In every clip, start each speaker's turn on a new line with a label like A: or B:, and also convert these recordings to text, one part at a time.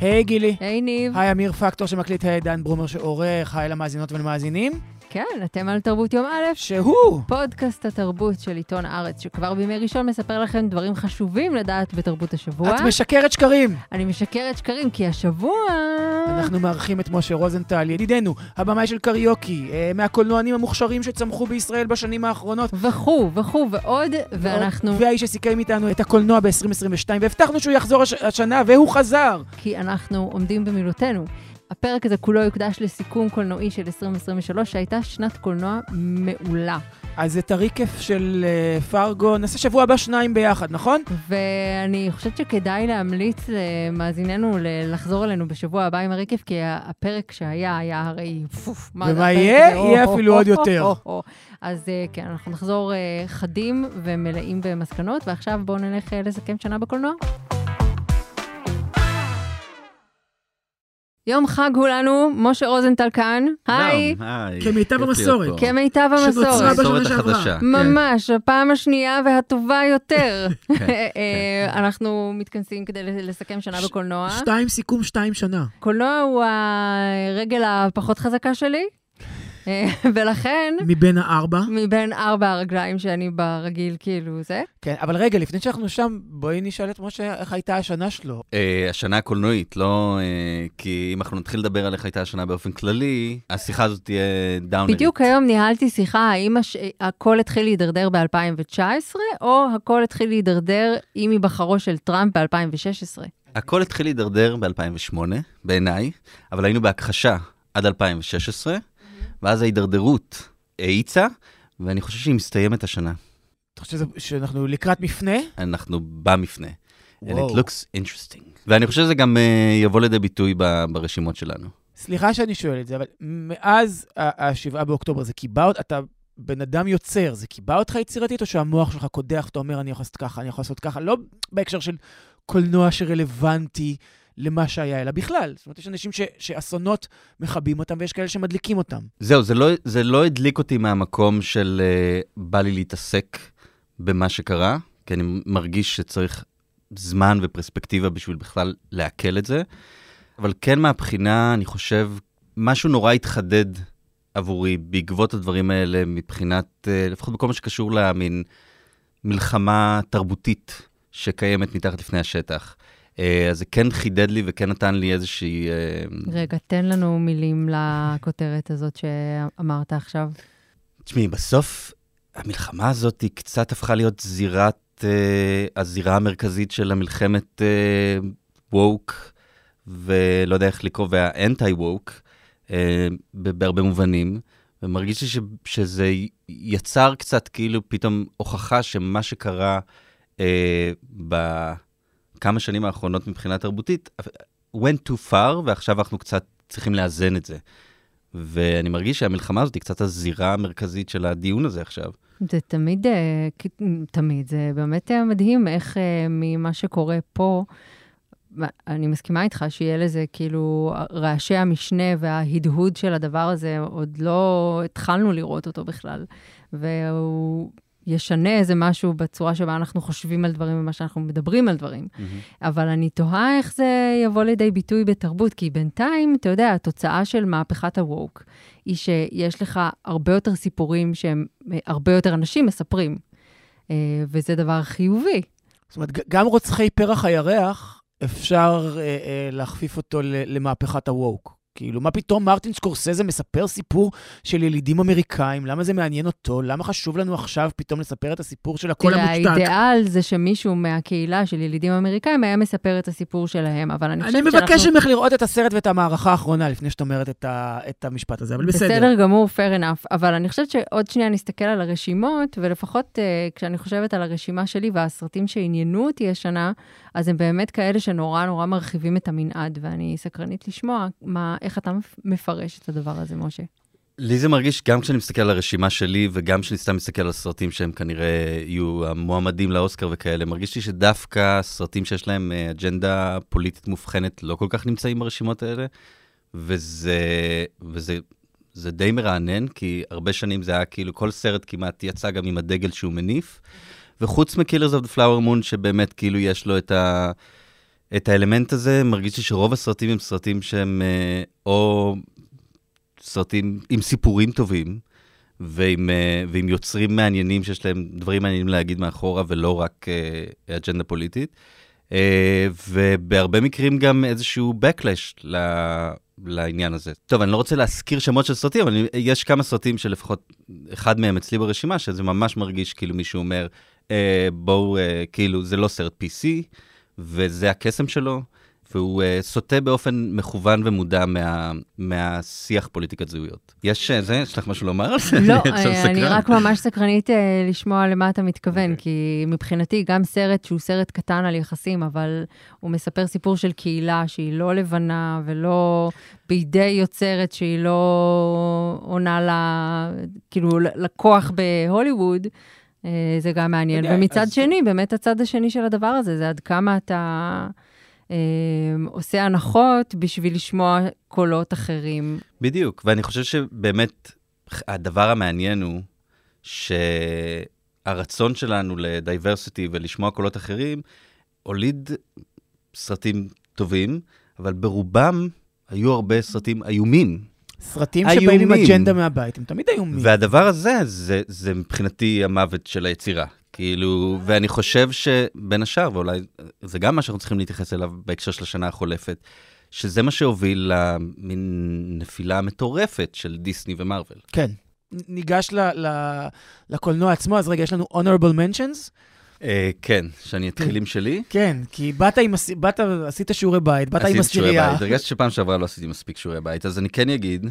A: היי גילי.
B: היי ניב.
A: היי אמיר פקטור שמקליט, היי דן ברומר שעורך, היי למאזינות ולמאזינים.
B: כן, אתם על תרבות יום א',
A: שהוא
B: פודקאסט התרבות של עיתון הארץ, שכבר בימי ראשון מספר לכם דברים חשובים לדעת בתרבות השבוע.
A: את משקרת שקרים.
B: אני משקרת שקרים, כי השבוע...
A: אנחנו מארחים את משה רוזנטל, ידידנו, הבמאי של קריוקי, אה, מהקולנוענים המוכשרים שצמחו בישראל בשנים האחרונות.
B: וכו' וכו' ועוד, ואנחנו...
A: והאיש שסיכם איתנו את הקולנוע ב-2022, והבטחנו שהוא יחזור הש... השנה, והוא חזר.
B: כי אנחנו עומדים במילותינו. הפרק הזה כולו יוקדש לסיכום קולנועי של 2023, שהייתה שנת קולנוע מעולה.
A: אז את הריקף של uh, פרגו נעשה שבוע הבא שניים ביחד, נכון?
B: ואני חושבת שכדאי להמליץ למאזיננו לחזור אלינו בשבוע הבא עם הריקף, כי הפרק שהיה היה הרי... פוף,
A: מה ומה יהיה? יהיה אפילו עוד יותר.
B: אז כן, אנחנו נחזור חדים ומלאים במסקנות, ועכשיו בואו נלך לסכם שנה בקולנוע. יום חג הוא לנו, משה רוזנטל כאן. היי.
A: כמיטב המסורת.
B: כמיטב המסורת.
A: שנוצרה בשנה שעברה.
B: ממש, הפעם השנייה והטובה יותר. כן, אה, כן. אנחנו מתכנסים כדי לסכם שנה בקולנוע.
A: שתיים סיכום, שתיים שנה.
B: קולנוע הוא הרגל הפחות חזקה שלי. אה, ולכן...
A: מבין הארבע?
B: מבין ארבע הרגליים שאני ברגיל, כאילו, זה.
A: כן, אבל רגע, לפני שאנחנו שם, בואי נשאל את משה איך הייתה השנה שלו.
C: אה, השנה הקולנועית, לא... אה, כי אם אנחנו נתחיל לדבר על איך הייתה השנה באופן כללי, השיחה הזאת תהיה דאונלית.
B: בדיוק היום ניהלתי שיחה, האם הכל התחיל להידרדר ב-2019, או הכל התחיל להידרדר עם היבחרו של טראמפ ב-2016?
C: הכל התחיל להידרדר ב-2008, בעיניי, אבל היינו בהכחשה עד 2016. ואז ההידרדרות האיצה, ואני חושב שהיא מסתיימת השנה.
A: אתה חושב שאנחנו לקראת מפנה?
C: אנחנו במפנה. And it looks interesting. ואני חושב שזה גם uh, יבוא לידי ביטוי ברשימות שלנו.
A: סליחה שאני שואל את זה, אבל מאז ה-7 באוקטובר זה קיבע אותך, אתה בן אדם יוצר, זה קיבע אותך יצירתית, או שהמוח שלך קודח, אתה אומר, אני יכול לעשות ככה, אני יכול לעשות ככה, לא בהקשר של קולנוע שרלוונטי למה שהיה, אלא בכלל. זאת אומרת, יש אנשים ש, שאסונות מכבים אותם, ויש כאלה שמדליקים אותם.
C: זהו, זה לא, זה לא הדליק אותי מהמקום של uh, בא לי להתעסק במה שקרה, כי אני מרגיש שצריך זמן ופרספקטיבה בשביל בכלל לעכל את זה, אבל כן מהבחינה, אני חושב, משהו נורא התחדד עבורי בעקבות הדברים האלה, מבחינת, uh, לפחות בכל מה שקשור למין מלחמה תרבותית שקיימת מתחת לפני השטח. אה, אז זה כן חידד לי וכן נתן לי איזושהי... אה,
B: רגע, תן לנו מילים לכותרת הזאת שאמרת עכשיו.
C: תשמעי, בסוף המלחמה הזאת היא קצת הפכה להיות זירת, אה, הזירה המרכזית של המלחמת ווק, ולא יודע איך לקרוא, והאנטי ווק, בהרבה מובנים. ומרגיש לי ש, שזה יצר קצת כאילו פתאום הוכחה שמה שקרה אה, ב... כמה שנים האחרונות מבחינה תרבותית, went too far, ועכשיו אנחנו קצת צריכים לאזן את זה. ואני מרגיש שהמלחמה הזאת היא קצת הזירה המרכזית של הדיון הזה עכשיו.
B: זה תמיד, אה, תמיד, זה באמת אה, מדהים איך אה, ממה שקורה פה, אני מסכימה איתך שיהיה לזה כאילו רעשי המשנה וההדהוד של הדבר הזה, עוד לא התחלנו לראות אותו בכלל. והוא ישנה איזה משהו בצורה שבה אנחנו חושבים על דברים ומה שאנחנו מדברים על דברים. Mm-hmm. אבל אני תוהה איך זה יבוא לידי ביטוי בתרבות, כי בינתיים, אתה יודע, התוצאה של מהפכת הווק היא שיש לך הרבה יותר סיפורים שהם, הרבה יותר אנשים מספרים, אה, וזה דבר חיובי.
A: זאת אומרת, גם רוצחי פרח הירח, אפשר אה, אה, להכפיף אותו למהפכת הווק. כאילו, מה פתאום מרטין סקורסזה מספר סיפור של ילידים אמריקאים? למה זה מעניין אותו? למה חשוב לנו עכשיו פתאום לספר את הסיפור של הקול המושתק?
B: האידאל זה שמישהו מהקהילה של ילידים אמריקאים היה מספר את הסיפור שלהם, אבל אני חושבת שאנחנו...
A: אני מבקש ממך לראות את הסרט ואת המערכה האחרונה לפני שאת אומרת את, ה... את המשפט הזה, אבל בסדר.
B: בסדר גמור, fair enough. אבל אני חושבת שעוד שנייה נסתכל על הרשימות, ולפחות uh, כשאני חושבת על הרשימה שלי והסרטים שעניינו אותי השנה, אז הם באמת כאלה שנורא נורא מרחיבים את המנעד, ואני סקרנית לשמוע מה, איך אתה מפרש את הדבר הזה, משה.
C: לי זה מרגיש, גם כשאני מסתכל על הרשימה שלי, וגם כשאני סתם מסתכל על הסרטים שהם כנראה יהיו המועמדים לאוסקר וכאלה, מרגיש לי שדווקא סרטים שיש להם אה, אג'נדה פוליטית מובחנת לא כל כך נמצאים ברשימות האלה, וזה, וזה זה די מרענן, כי הרבה שנים זה היה כאילו, כל סרט כמעט יצא גם עם הדגל שהוא מניף, וחוץ מ Killers of the Flower Moon, שבאמת כאילו יש לו את ה... את האלמנט הזה מרגיש לי שרוב הסרטים הם סרטים שהם אה, או סרטים עם סיפורים טובים, ועם, אה, ועם יוצרים מעניינים שיש להם דברים מעניינים להגיד מאחורה, ולא רק אה, אג'נדה פוליטית. אה, ובהרבה מקרים גם איזשהו backlash ל... לעניין הזה. טוב, אני לא רוצה להזכיר שמות של סרטים, אבל יש כמה סרטים שלפחות אחד מהם אצלי ברשימה, שזה ממש מרגיש כאילו מישהו אומר, אה, בואו, אה, כאילו, זה לא סרט PC, וזה הקסם שלו, והוא uh, סוטה באופן מכוון ומודע מה, מהשיח פוליטיקת זהויות. יש uh, זה? יש לך משהו לומר על זה?
B: לא, אני רק ממש סקרנית uh, לשמוע למה אתה מתכוון, okay. אוקיי. כי מבחינתי גם סרט שהוא סרט קטן על יחסים, אבל הוא מספר סיפור של קהילה שהיא לא לבנה ולא בידי יוצרת שהיא לא עונה לה, כאילו, לקוח בהוליווד. זה גם מעניין. ומצד אז... שני, באמת הצד השני של הדבר הזה, זה עד כמה אתה... אה, עושה הנחות בשביל לשמוע קולות אחרים.
C: בדיוק, ואני חושב שבאמת הדבר המעניין הוא שהרצון שלנו לדייברסיטי ולשמוע קולות אחרים הוליד סרטים טובים, אבל ברובם היו הרבה סרטים איומים.
A: סרטים שבאים עם אג'נדה מהבית, הם תמיד איומים.
C: והדבר הזה, זה, זה מבחינתי המוות של היצירה. כאילו, ואני חושב שבין השאר, ואולי זה גם מה שאנחנו צריכים להתייחס אליו בהקשר של השנה החולפת, שזה מה שהוביל למין נפילה מטורפת של דיסני ומרוויל.
A: כן. ניגש ל, ל, לקולנוע עצמו, אז רגע, יש לנו honorable mentions.
C: Uh, כן, שאני אתחיל עם שלי.
A: כן, כי באת, עם, באת עשית שיעורי בית, באת עם עשירייה.
C: עשית הרגשתי שפעם שעברה לא עשיתי מספיק שיעורי בית, אז אני כן אגיד,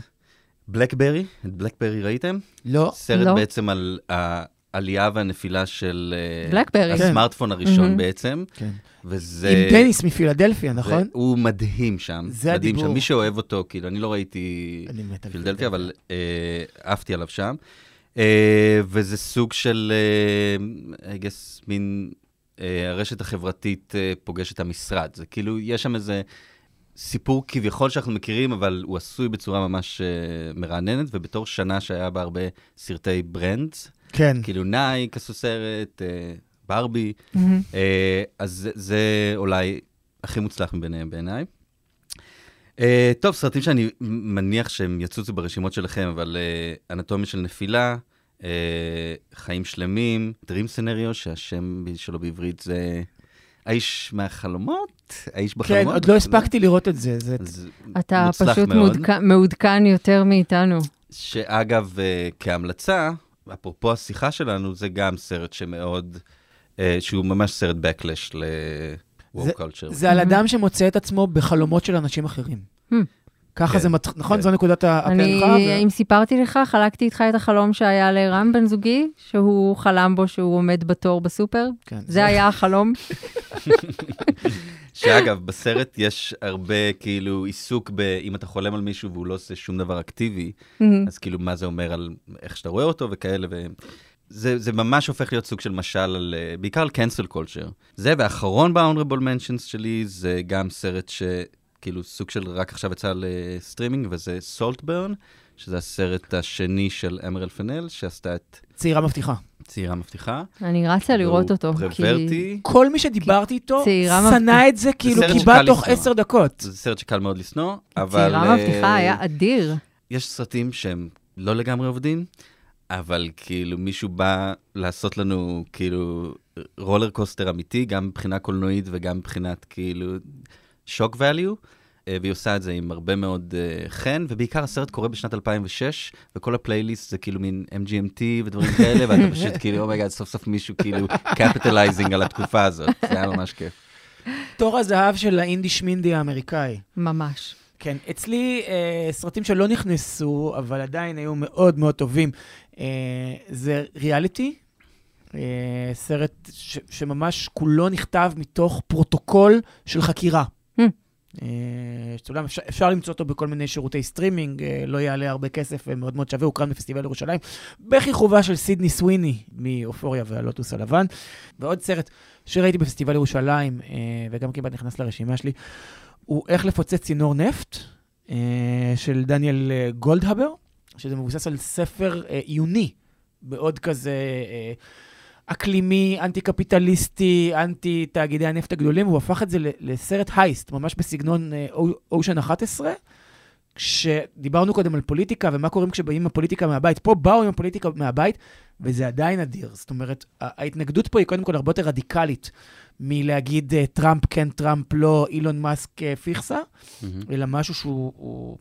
C: בלקברי, את בלקברי ראיתם?
A: לא.
C: סרט
B: לא.
C: בעצם על העלייה והנפילה של
B: בלקברי.
C: כן. הסמארטפון הראשון mm-hmm. בעצם.
A: כן. וזה... עם דניס מפילדלפיה, נכון?
C: הוא מדהים שם.
A: זה מדהים הדיבור.
C: שם. מי שאוהב אותו, כאילו, אני לא ראיתי פילדלפיה, אבל אה, עפתי עליו שם. אה, וזה סוג של, אה, I guess, מין אה, הרשת החברתית אה, פוגשת את המשרד. זה כאילו, יש שם איזה... סיפור כביכול שאנחנו מכירים, אבל הוא עשוי בצורה ממש uh, מרעננת, ובתור שנה שהיה בה הרבה סרטי brands,
A: כן.
C: כאילו נייק עשו סרט, uh, ברבי, mm-hmm. uh, אז זה, זה אולי הכי מוצלח מביניהם בעיניי. Uh, טוב, סרטים שאני מניח שהם יצוצו ברשימות שלכם, אבל uh, אנטומיה של נפילה, uh, חיים שלמים, Dream Scenario, שהשם שלו בעברית זה האיש מהחלומות, האיש כן, בחלומות.
A: כן, עוד לא הספקתי לראות את זה. זה
B: אתה פשוט מעודכן, מעודכן יותר מאיתנו.
C: שאגב, uh, כהמלצה, אפרופו השיחה שלנו, זה גם סרט שמאוד, uh, שהוא ממש סרט backlash culture.
A: זה על אדם שמוצא את עצמו בחלומות של אנשים אחרים. Hmm. ככה כן, זה, מת... נכון? כן. זו נקודת הפנחה.
B: אני. אם סיפרתי לך, חלקתי איתך את החלום שהיה לרם בן זוגי, שהוא חלם בו שהוא עומד בתור בסופר. כן. זה, היה החלום.
C: שאגב, בסרט יש הרבה כאילו עיסוק ב... אם אתה חולם על מישהו והוא לא עושה שום דבר אקטיבי, אז כאילו מה זה אומר על איך שאתה רואה אותו וכאלה. זה, זה ממש הופך להיות סוג של משל, על, בעיקר על cancel culture. זה, והאחרון ב-honorable mentions שלי, זה גם סרט ש... כאילו סוג של רק עכשיו יצא לסטרימינג, וזה Saltburn, שזה הסרט השני של אמרלד פנל, שעשתה את...
A: צעירה מבטיחה.
C: צעירה מבטיחה.
B: אני רצה לראות אותו,
C: כי...
A: כל מי שדיברתי איתו, שנא את זה, כאילו קיבל תוך עשר דקות.
C: זה סרט שקל מאוד לשנוא, אבל...
B: צעירה מבטיחה היה אדיר.
C: יש סרטים שהם לא לגמרי עובדים, אבל כאילו מישהו בא לעשות לנו כאילו roller coaster אמיתי, גם מבחינה קולנועית וגם מבחינת כאילו שוק ואליו, אה, והיא עושה את זה עם הרבה מאוד uh, חן, ובעיקר הסרט קורה בשנת 2006, וכל הפלייליסט זה כאילו מין MGMT ודברים כאלה, ואתה פשוט כאילו, oh my God, oh סוף סוף מישהו כאילו capitalizing על התקופה הזאת, זה היה ממש כיף.
A: תור הזהב של האינדי שמינדי האמריקאי.
B: ממש.
A: כן, אצלי אה, סרטים שלא נכנסו, אבל עדיין היו מאוד מאוד טובים, זה ריאליטי, אה, סרט ש- שממש כולו נכתב מתוך פרוטוקול של חקירה. אה, אפשר, אפשר למצוא אותו בכל מיני שירותי סטרימינג, אה, לא יעלה הרבה כסף ומאוד מאוד שווה, הוא קרן בפסטיבל ירושלים, בכיכובה של סידני סוויני מאופוריה והלוטוס הלבן. ועוד סרט שראיתי בפסטיבל ירושלים, אה, וגם כמעט נכנס לרשימה שלי, הוא איך לפוצץ צינור נפט, של דניאל גולדהבר, שזה מבוסס על ספר עיוני, מאוד כזה... אקלימי, אנטי-קפיטליסטי, אנטי-תאגידי הנפט הגדולים, והוא הפך את זה ל- לסרט heist, ממש בסגנון אושן 11. כשדיברנו קודם על פוליטיקה ומה קורה כשבאים עם הפוליטיקה מהבית, פה באו עם הפוליטיקה מהבית, וזה עדיין אדיר. זאת אומרת, ההתנגדות פה היא קודם כל הרבה יותר רדיקלית מלהגיד אה, טראמפ כן, טראמפ לא, אילון מאסק אה, פיכסה,
C: מהמם.
A: אלא משהו שהוא, הוא,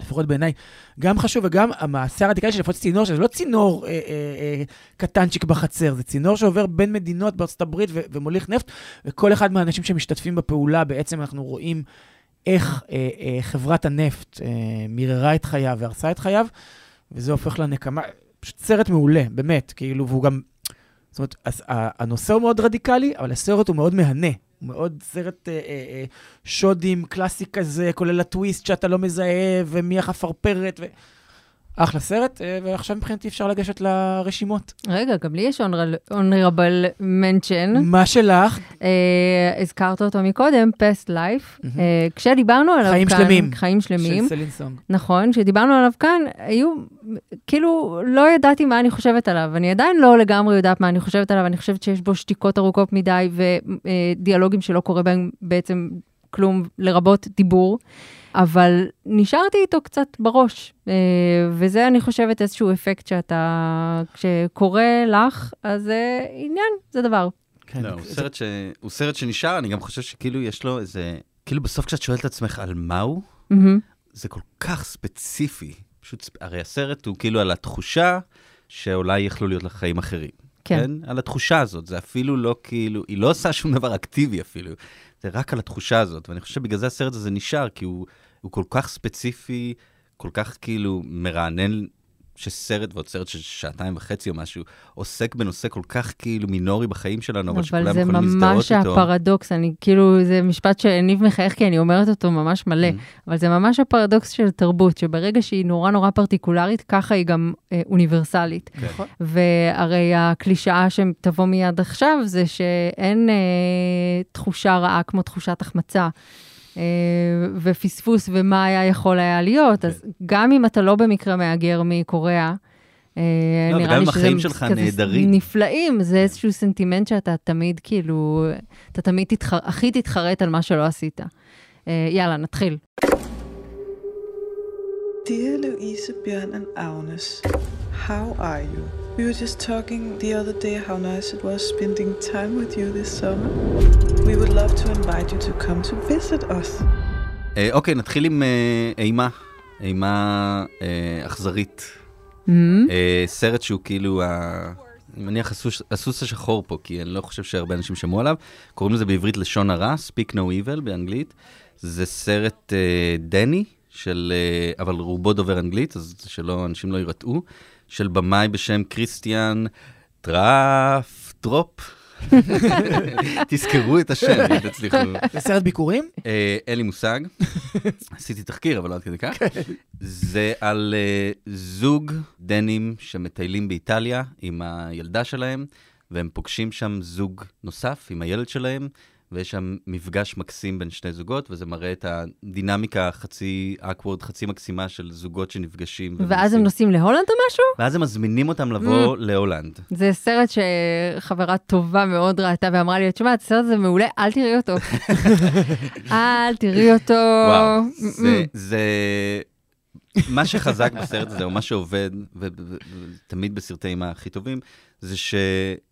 A: לפחות בעיניי, גם חשוב, וגם המעשה הרדיקלי של לפרוץ צינור, שזה לא צינור אה, אה, אה, קטנצ'יק בחצר, זה צינור שעובר בין מדינות בארצות הברית ו- ומוליך נפט, וכל אחד מהאנשים שמשתתפים בפעולה, בעצם אנחנו רואים איך אה, אה, חברת הנפט אה, מיררה את חייו והרסה את חייו, וזה הופך לנקמה, פשוט סרט מעולה, באמת, כאילו, והוא גם, זאת אומרת, הנושא הוא מאוד רדיקלי, אבל הסרט הוא מאוד מהנה. הוא מאוד סרט אה, אה, אה, שודים, קלאסי כזה, כולל הטוויסט שאתה לא מזהה, ומי החפרפרת, ו... אחלה סרט, אה, ועכשיו מבחינתי אפשר לגשת לרשימות.
B: רגע, גם לי יש honorable mention.
A: מה שלך?
B: אה, הזכרת אותו מקודם, past life.
A: מהמם.
B: אה, כשדיברנו עליו
A: חיים
B: כאן...
A: שלמים.
B: חיים שלמים.
A: של סלין סונג.
B: נכון, כשדיברנו עליו כאן, היו, כאילו, לא ידעתי מה אני חושבת עליו. אני עדיין לא לגמרי יודעת מה אני חושבת עליו, אני חושבת שיש בו שתיקות ארוכות מדי ודיאלוגים שלא קורה בהם בעצם כלום, לרבות דיבור. אבל נשארתי איתו קצת בראש, אה, וזה, אני חושבת, איזשהו אפקט שאתה, כשקורה לך, אז אה, עניין, זה דבר.
A: כן,
C: לא, הוא
A: זה-
C: סרט ש- הוא סרט שנשאר, אני גם חושב שכאילו יש לו איזה... כאילו בסוף כשאת שואלת את עצמך על מה הוא,
B: מהמם.
C: זה כל כך ספציפי. פשוט, הרי הסרט הוא כאילו על התחושה שאולי יכלו להיות לך חיים אחרים.
B: כן.
C: על התחושה הזאת, זה אפילו לא כאילו, היא לא עושה שום דבר אקטיבי אפילו, זה רק על התחושה הזאת, ואני חושב שבגלל זה הסרט הזה נשאר, כי הוא, הוא כל כך ספציפי, כל כך כאילו מרענן, שסרט, ועוד סרט של שעתיים וחצי או משהו, עוסק בנושא כל כך כאילו מינורי בחיים שלנו, אבל שכולם
B: אבל זה
C: יכולים להזדהות
B: ממש
C: איתו.
B: הפרדוקס, אני כאילו, זה משפט שניב מחייך כי אני אומרת אותו ממש מלא,
C: Mm-hmm.
B: אבל זה ממש הפרדוקס של תרבות, שברגע שהיא נורא נורא פרטיקולרית, ככה היא גם אה, אוניברסלית.
A: נכון.
B: והרי הקלישאה שתבוא מיד עכשיו, זה שאין אה, תחושה רעה כמו תחושת החמצה. אה, ופספוס ומה היה יכול היה להיות, אז גם אם אתה לא במקרה מהגר מקוריאה, אה,
C: לא,
B: נראה לי שזה כזה
C: נהדרים.
B: נפלאים, זה איזשהו סנטימנט שאתה תמיד כאילו, אתה תמיד תתח... הכי תתחרט על מה שלא עשית. אה, יאללה, נתחיל.
D: Dear Louise, Bjørn, and Agnes, how are you? We were just talking the other day how nice it was spending time with you this summer. We would love to invite you to come to visit us.
C: אה, אוקיי, נתחיל עם אה, אימה, אימה אה, אכזרית.
B: Mm-hmm.
C: סרט שהוא כאילו, ה- אני מניח הסוס, השחור פה, כי אני לא חושב שהרבה אנשים שמעו עליו. קוראים לזה בעברית לשון הרע, Speak No Evil באנגלית. זה סרט דני, של, אבל רובו דובר אנגלית, אז שלא, אנשים לא יירתעו, של במאי בשם כריסטיאן טראף טרופ. תזכרו את השם, אם תצליחו.
A: זה סרט ביקורים?
C: אה, אין לי מושג. עשיתי תחקיר, אבל לא עד כדי כך. זה על אה, זוג דנים שמטיילים באיטליה עם הילדה שלהם, והם פוגשים שם זוג נוסף עם הילד שלהם, ויש שם מפגש מקסים בין שני זוגות, וזה מראה את הדינמיקה החצי awkward, חצי מקסימה של זוגות שנפגשים.
B: ואז הם נוסעים להולנד או משהו?
C: ואז הם מזמינים אותם לבוא להולנד.
B: זה סרט שחברה טובה מאוד ראתה ואמרה לי, תשמע, הסרט הזה מעולה, אל תראי אותו. אל תראי אותו.
C: וואו,
B: Mm-mm.
C: זה, זה... מה שחזק בסרט הזה, או מה שעובד, ותמיד בסרטי אימה הכי טובים, זה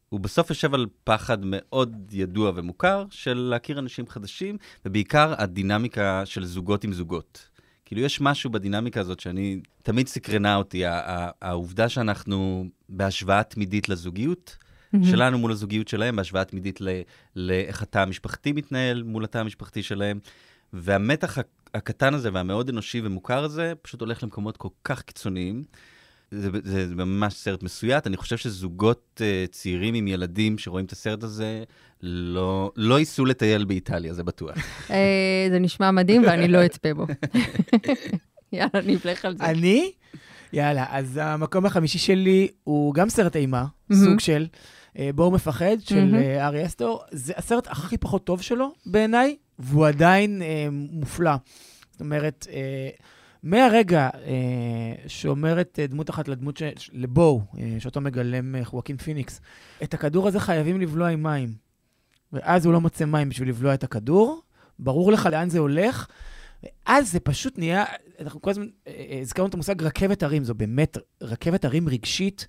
C: שהוא בסוף יושב על פחד מאוד ידוע ומוכר של להכיר אנשים חדשים, ובעיקר הדינמיקה של זוגות עם זוגות. כאילו, יש משהו בדינמיקה הזאת שאני, תמיד סקרנה אותי, העובדה שאנחנו בהשוואה תמידית לזוגיות, שלנו מול הזוגיות שלהם, בהשוואה תמידית לאיך התא המשפחתי מתנהל מול התא המשפחתי שלהם. והמתח הקטן הזה והמאוד אנושי ומוכר הזה, פשוט הולך למקומות כל כך קיצוניים. זה, זה, זה ממש סרט מסויט. אני חושב שזוגות uh, צעירים עם ילדים שרואים את הסרט הזה, לא, לא ייסעו לטייל באיטליה, זה בטוח.
B: אה, זה נשמע מדהים ואני לא אצפה בו. יאללה, נבלך על זה.
A: אני? יאללה, אז המקום החמישי שלי הוא גם סרט אימה. סוג של אה, בור מפחד, של. אה, ארי אסטור. זה הסרט הכי פחות טוב שלו בעיניי, והוא עדיין אה, מופלא. זאת אומרת, אה, מהרגע אה, שאומרת אה, דמות אחת לדמות, ש... לבואו, אה, שאותו מגלם אה, חואקין פיניקס, את הכדור הזה חייבים לבלוע עם מים. ואז הוא לא מוצא מים בשביל לבלוע את הכדור, ברור לך לאן זה הולך, ואז זה פשוט נהיה, אנחנו כל הזמן אה, אה, הזכרנו את המושג רכבת הרים, זו באמת רכבת הרים רגשית.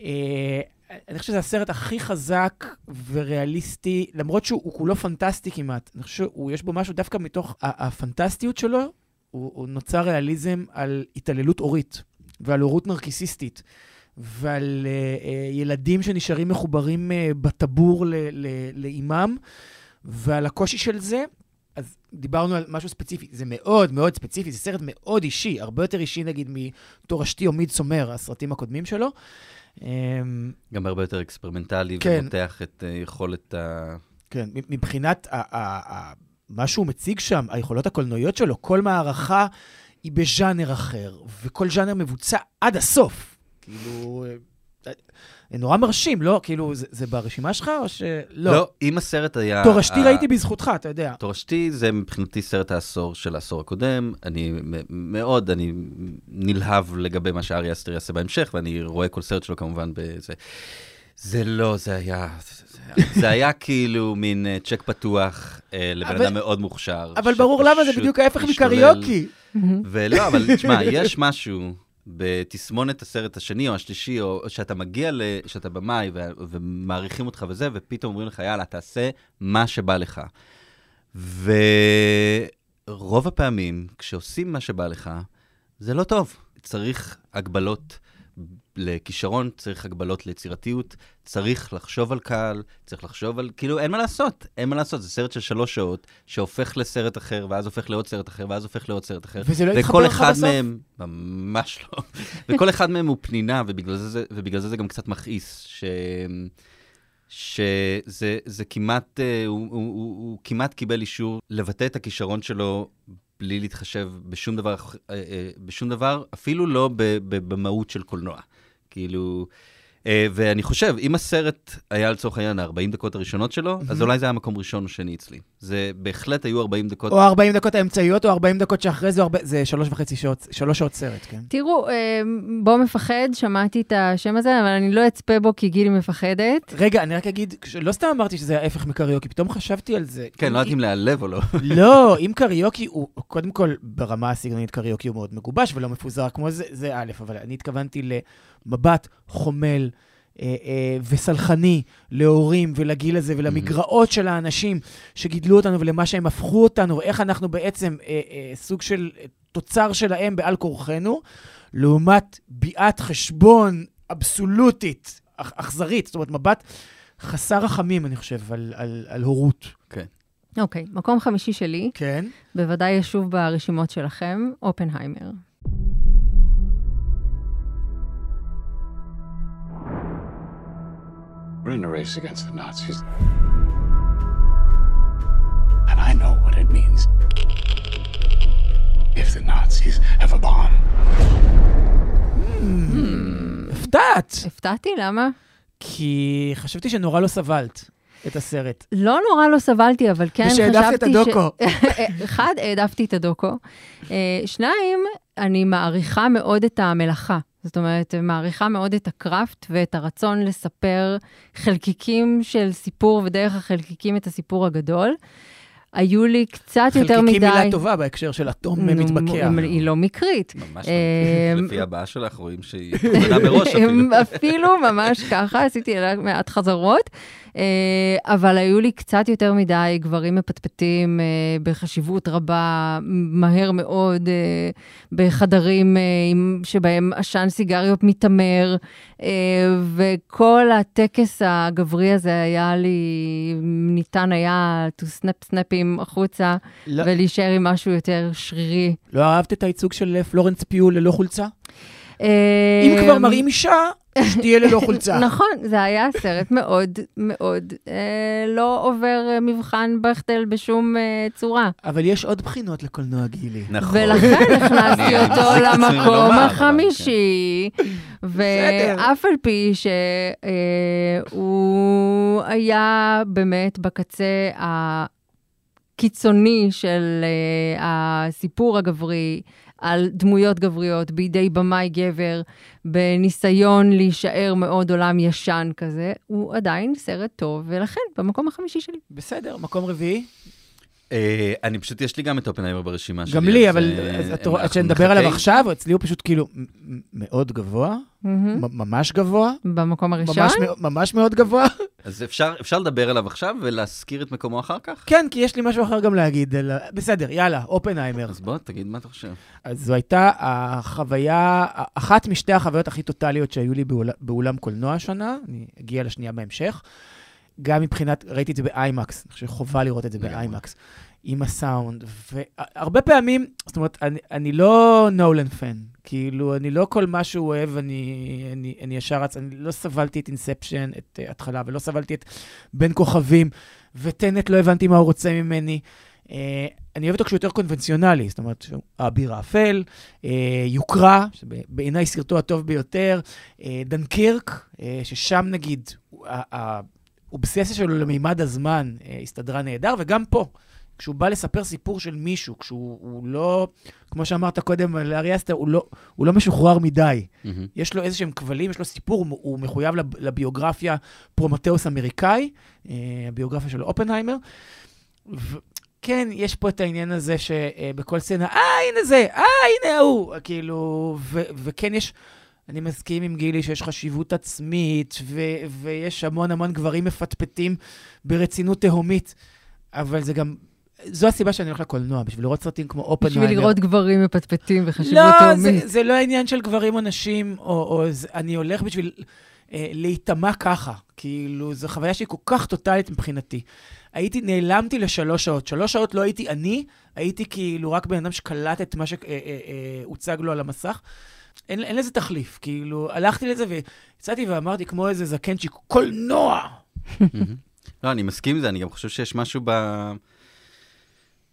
A: אה, אני חושב שזה הסרט הכי חזק וריאליסטי, למרות שהוא כולו פנטסטי כמעט. אני חושב שיש בו משהו דווקא מתוך הפנטסטיות שלו, הוא, הוא נוצר ריאליזם על התעללות הורית ועל הורות נרקיסיסטית. ועל uh, uh, ילדים שנשארים מחוברים uh, בטבור לאימם, ועל הקושי של זה. אז דיברנו על משהו ספציפי, זה מאוד מאוד ספציפי, זה סרט מאוד אישי, הרבה יותר אישי נגיד מתורשתי או Midsommar, הסרטים הקודמים שלו.
C: אמ, גם הרבה יותר אקספרימנטלי, כן. ומותח את uh, יכולת ה...
A: כן, מבחינת ה- מה שהוא מציג שם, היכולות הקולנועיות שלו, כל מערכה היא בז'אנר אחר, וכל ז'אנר מבוצע עד הסוף. כאילו, אה, נורא מרשים, לא? כאילו, זה, זה ברשימה שלך או שלא?
C: לא, אם הסרט היה...
A: תורשתי ה... ראיתי בזכותך, אתה יודע.
C: תורשתי זה מבחינתי סרט העשור של העשור הקודם. אני מאוד, אני נלהב לגבי מה שארי אסטר יעשה בהמשך, ואני רואה כל סרט שלו כמובן בזה. זה לא, זה היה... זה היה כאילו מין אה, צ'ק פתוח אה, לבן אדם מאוד מוכשר.
A: אבל ברור למה, זה בדיוק ההפך מקריוקי.
C: ולא, אבל תשמע, יש משהו בתסמונת הסרט השני או השלישי, או שאתה מגיע, שאתה במאי ומעריכים אותך וזה, ופתאום אומרים לך, יאללה, תעשה מה שבא לך. ורוב הפעמים, כשעושים מה שבא לך, זה לא טוב. צריך הגבלות לכישרון, צריך הגבלות ליצירתיות, צריך לחשוב על קהל, צריך לחשוב על... כאילו, אין מה לעשות, אין מה לעשות. זה סרט של שלוש שעות, שהופך לסרט אחר, ואז הופך לעוד סרט אחר, ואז הופך לעוד סרט אחר.
A: וזה לא יתחבר לך בסוף?
C: מהם, ממש לא. וכל אחד מהם הוא פנינה, ובגלל זה, ובגלל זה זה גם קצת מכעיס, ש... שזה זה כמעט, אה, הוא, הוא, הוא, הוא כמעט קיבל אישור לבטא את הכישרון שלו בלי להתחשב בשום דבר, אה, אה, בשום דבר, אפילו לא במהות של קולנוע. כאילו, ואני חושב, אם הסרט היה לצורך העניין ה-40 דקות הראשונות שלו, mm-hmm. אז אולי זה היה מקום ראשון או שני אצלי. זה בהחלט היו 40 דקות...
A: או 40 דקות האמצעיות, או 40 דקות שאחרי זה, זה שלוש וחצי שעות, שלוש שעות סרט, כן.
B: תראו, אה, בוא מפחד, שמעתי את השם הזה, אבל אני לא אצפה בו כי גילי מפחדת.
A: רגע, אני רק אגיד, לא סתם אמרתי שזה ההפך מקריוקי, פתאום חשבתי על זה.
C: כן, לא יודעת אם להיעלב או לא.
A: לא, אם קריוקי הוא, קודם כל, ברמה הסגנונית קריוקי הוא מאוד מגובש ולא מפוזר כמו זה, זה א', אבל אני התכוונתי למבט חומל. אה, אה, וסלחני להורים ולגיל הזה ולמגרעות. של האנשים שגידלו אותנו ולמה שהם הפכו אותנו, ואיך אנחנו בעצם אה, אה, סוג של תוצר שלהם בעל כורחנו, לעומת ביאת חשבון אבסולוטית, אכ- אכזרית, זאת אומרת, מבט חסר רחמים, אני חושב, על, על, על הורות.
C: כן.
B: אוקיי, okay, מקום חמישי שלי,
A: כן.
B: בוודאי ישוב ברשימות שלכם, אופנהיימר. We're in a race against the Nazis. And I know what it means if the Nazis have a bomb.
A: הפתעת.
B: הפתעתי, למה?
A: כי חשבתי שנורא לא סבלת את הסרט.
B: לא נורא לא סבלתי, אבל כן חשבתי ש...
A: ושהעדפת את הדוקו.
B: אחד, העדפתי את הדוקו. אה, שניים, אני מעריכה מאוד את המלאכה. זאת אומרת, מעריכה מאוד את הקראפט ואת הרצון לספר חלקיקים של סיפור, ודרך החלקיקים את הסיפור הגדול. היו לי קצת יותר מדי...
A: חלקיקים מילה טובה בהקשר של אתום מתבקע.
B: היא לא מקרית.
C: ממש לא. אמ, לפי הבעה שלך רואים שהיא כוונה מראש אפילו.
B: אפילו ממש ככה, עשיתי לה מעט חזרות. אה, אבל היו לי קצת יותר מדי גברים מפטפטים אה, בחשיבות רבה, מהר מאוד, אה, בחדרים שבהם עשן סיגריות מתעמר, וכל הטקס הגברי הזה היה לי, ניתן היה to snap snapים החוצה, לא. ולהישאר עם משהו יותר שרירי.
A: לא אהבת את הייצוג של פלורנס פיו ללא חולצה? אם כבר מראים אישה, שתהיה ללא חולצה.
B: נכון, זה היה סרט מאוד מאוד אה, לא עובר אה, מבחן בכטל בשום אה, צורה.
A: אבל יש עוד בחינות לקולנוע גילי.
C: נכון.
B: ולכן הכנסתי אותו למקום החמישי. ואף על פי שהוא אה, היה באמת בקצה ה... קיצוני של uh, הסיפור הגברי על דמויות גבריות בידי במאי גבר, בניסיון להישאר מאוד עולם ישן כזה, הוא עדיין סרט טוב, ולכן, במקום החמישי שלי.
A: בסדר, מקום רביעי.
C: אה, אני פשוט, יש לי גם את אופנהיימר ברשימה שלי.
A: גם לי, אבל
C: אה,
A: כשנדבר עליו. עכשיו, אצלי הוא פשוט כאילו מאוד גבוה, ממש גבוה,
B: במקום הראשון?
A: ממש מאוד- גבוה.
C: אז אפשר אפשר לדבר עליו עכשיו ולהזכיר את מקומו אחר כך?
A: כן, כי יש לי משהו אחר גם להגיד. בסדר, יאללה, אופנהיימר.
C: אז בוא, תגיד מה אתה חושב.
A: אז זו הייתה החוויה, אחת משתי החוויות הכי טוטליות שהיו לי באול, באולם קולנוע השנה, אני אגיע לשנייה בהמשך. גם מבחינת, ראיתי את זה באיימקס, אני חושב שחובה לראות את זה. באיימקס, עם הסאונד, והרבה פעמים, זאת אומרת, אני, אני לא נולן fan, כאילו, אני לא כל מה שהוא אוהב, אני, אני, אני ישר רץ, אני לא סבלתי את Inception, את uh, התחלה, ולא סבלתי את בין כוכבים, ו Tenet לא הבנתי מה הוא רוצה ממני. Uh, אני אוהב אותו כשהוא יותר קונבנציונלי, זאת אומרת, האביר האפל, uh, יוקרה, שבעיניי סרטו הטוב ביותר, uh, דנקירק, uh, ששם נגיד, האובססיה שלו למימד הזמן uh, הסתדרה נהדר, וגם פה, כשהוא בא לספר סיפור של מישהו, כשהוא הוא לא, כמו שאמרת קודם על ארי אסטר, הוא לא, הוא לא משוחרר מדי.
C: מהמם.
A: יש לו איזה שהם כבלים, יש לו סיפור, הוא- הוא מחויב לב- לביוגרפיה פרומטאוס אמריקאי, אה, הביוגרפיה של אופנהיימר. ו- כן, יש פה את העניין הזה שבכל סצנה, אה, הנה זה, אה, הנה ההוא, כאילו, ו- וכן יש, אני מסכים עם גילי שיש חשיבות עצמית, ו- ויש המון המון גברים מפטפטים ברצינות תהומית, אבל זה גם, זו הסיבה שאני הולך לקולנוע, בשביל לראות סרטים כמו אופנהיימר.
B: בשביל לראות גברים מפטפטים וחשיבות
A: לא,
B: תאומית.
A: זה, זה לא העניין של גברים או נשים, או, או זה, אני הולך בשביל אה, להיטמע ככה. כאילו, זו חוויה שהיא כל כך טוטאלית מבחינתי. הייתי, נעלמתי לשלוש שעות. שלוש שעות לא הייתי אני, הייתי כאילו רק בן אדם שקלט את מה שהוצג לו על המסך. אין, אין לזה תחליף. כאילו, הלכתי לזה ויצאתי ואמרתי, כמו איזה שהיא קולנוע.
C: לא, אני מסכים עם זה, אני גם חושב שיש משהו ב...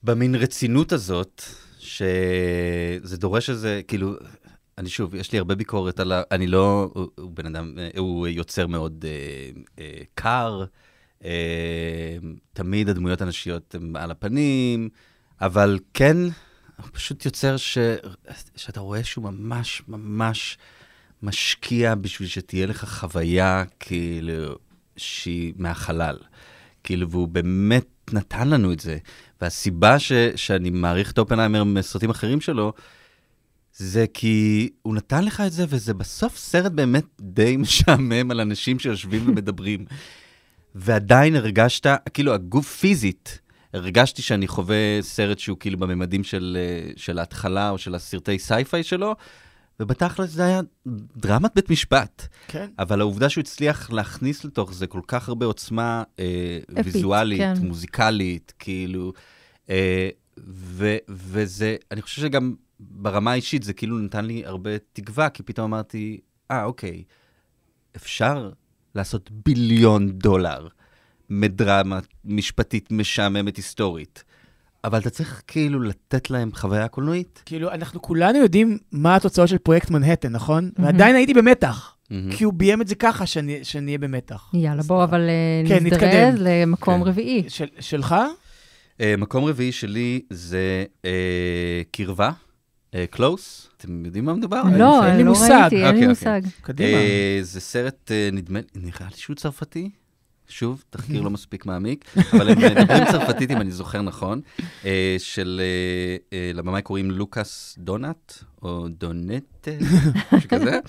C: במין רצינות הזאת, שזה דורש איזה, כאילו, אני שוב, יש לי הרבה ביקורת על ה... אני לא... הוא, הוא בן אדם, הוא יוצר מאוד אה, אה, קר, אה, תמיד הדמויות הנשיות הן על הפנים, אבל כן, הוא פשוט יוצר ש... שאתה רואה שהוא ממש ממש משקיע בשביל שתהיה לך חוויה, כאילו, שהיא מהחלל. כאילו, והוא באמת נתן לנו את זה. והסיבה ש, שאני מעריך את אופנהיימר מסרטים אחרים שלו, זה כי הוא נתן לך את זה, וזה בסוף סרט באמת די משעמם על אנשים שיושבים ומדברים. ועדיין הרגשת, כאילו, הגוף פיזית, הרגשתי שאני חווה סרט שהוא כאילו בממדים של, אה, של ההתחלה או של הסרטי sci-fi שלו, ובתכלס זה היה דרמת בית משפט.
A: כן.
C: אבל העובדה שהוא הצליח להכניס לתוך זה כל כך הרבה עוצמה אה,
B: אפית,
C: ויזואלית,
B: כן.
C: מוזיקלית, כאילו, אה, ו, וזה, אני חושב שגם ברמה האישית זה כאילו נתן לי הרבה תקווה, כי פתאום אמרתי, אה, אוקיי, אפשר לעשות ביליון דולר מדרמה משפטית משעממת היסטורית, אבל אתה צריך כאילו לתת להם חוויה קולנועית.
A: כאילו, אנחנו כולנו יודעים מה התוצאות של פרויקט מנהטן, נכון? ועדיין הייתי במתח,
C: מהמם.
A: כי הוא ביים את זה ככה שאני שאני אהיה במתח.
B: יאללה, בוא, אבל אה,
A: כן,
B: נזדרז. למקום
C: כן.
B: רביעי.
A: של, שלך?
C: Uh, מקום רביעי שלי זה uh, קרבה, קלוס. אתם יודעים מה מדובר?
B: לא,
A: אין לי
B: לא
A: מושג.
B: ראיתי, אין
C: אוקיי,
B: לי
C: אוקיי.
B: מושג.
A: קדימה.
C: Uh, זה סרט, uh, נדמה, נראה לי שהוא צרפתי. שוב, תחקיר לא מספיק מעמיק, אבל הם מדברים צרפתית, אם אני זוכר נכון, uh, של, uh, לבמאי קוראים לוקאס דונט, או דונט, משהו כזה.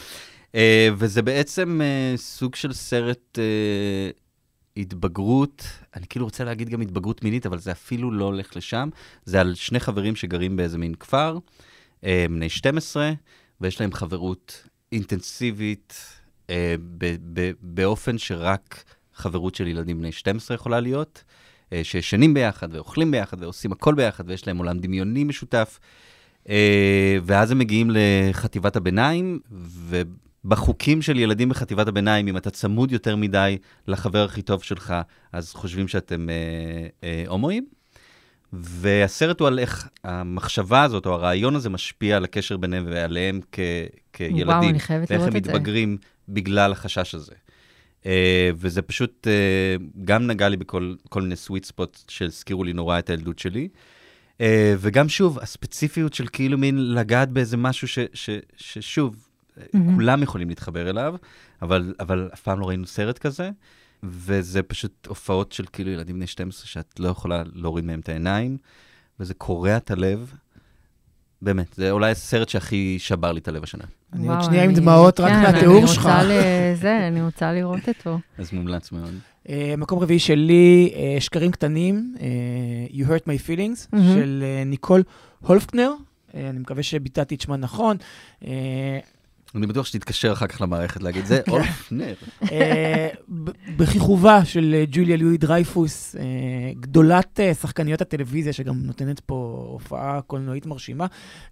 C: וזה בעצם סוג של סרט התבגרות, אני כאילו רוצה להגיד גם התבגרות מינית, אבל זה אפילו לא הולך לשם. זה על שני חברים שגרים באיזה מין כפר, אה, בני 12, ויש להם חברות אינטנסיבית אה, באופן שרק חברות של ילדים בני 12 יכולה להיות, אה, שישנים ביחד ואוכלים ביחד ועושים הכל ביחד, ויש להם עולם דמיוני משותף. אה, ואז הם מגיעים לחטיבת הביניים, ובחוקים של ילדים בחטיבת הביניים, אם אתה צמוד יותר מדי לחבר הכי טוב שלך, אז חושבים שאתם אה, הומואים. והסרט הוא על איך המחשבה הזאת, או הרעיון הזה, משפיע על הקשר ביניהם ועליהם כ- כילדים.
B: וואו, אני חייבת
C: ואיך
B: לראות
C: הם
B: את זה.
C: מתבגרים בגלל החשש הזה. אה, וזה פשוט אה, גם נגע לי בכל כל מיני סוויט ספוט שהזכירו לי נורא את הילדות שלי. אה, וגם שוב, הספציפיות של כאילו מין לגעת באיזה משהו ש, ש, ששוב,
B: Mhm.
C: כולם יכולים להתחבר אליו, אבל, אבל אף פעם לא ראינו סרט כזה, וזה פשוט הופעות של כאילו ילדים בני 12 שאת לא יכולה להוריד מהם את העיניים, וזה קורע את הלב. באמת, זה אולי הסרט שהכי שבר לי את הלב השנה.
A: אני עוד שנייה עם דמעות רק
B: כן,
A: מהתיאור שלך.
B: אני רוצה לזה, אני רוצה לראות אותו.
C: אז מומלץ מאוד.
A: אה, מקום רביעי שלי, אה, שקרים קטנים, אה, You hurt my feelings. של ניקול הולפקנר. אני מקווה שביטאתי את שמה נכון.
C: אני בטוח שתתקשר אחר כך למערכת להגיד, זה אולפנר.
A: אה, בכיכובה של אה, ג'וליה לואי דרייפוס, אה, גדולת שחקניות הטלוויזיה, שגם נותנת פה הופעה קולנועית מרשימה.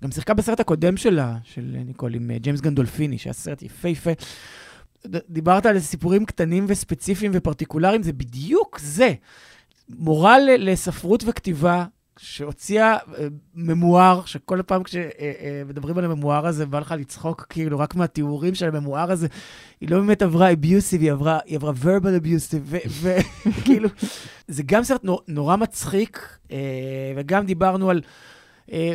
A: גם שיחקה בסרט הקודם שלה, של ניקול, עם ג'יימס גנדולפיני, שהיה סרט יפהפה. דיברת על סיפורים קטנים וספציפיים ופרטיקולריים, זה בדיוק זה. מורה לספרות וכתיבה, שהוציאה אה, ממואר, שכל פעם כשמדברים על הממואר הזה, בא לך לצחוק כאילו רק מהתיאורים של הממואר הזה. היא לא באמת עברה אביוסיב, היא עברה, היא עברה verbal abusive, וכאילו, זה גם סרט נור, נורא מצחיק, אה, וגם דיברנו על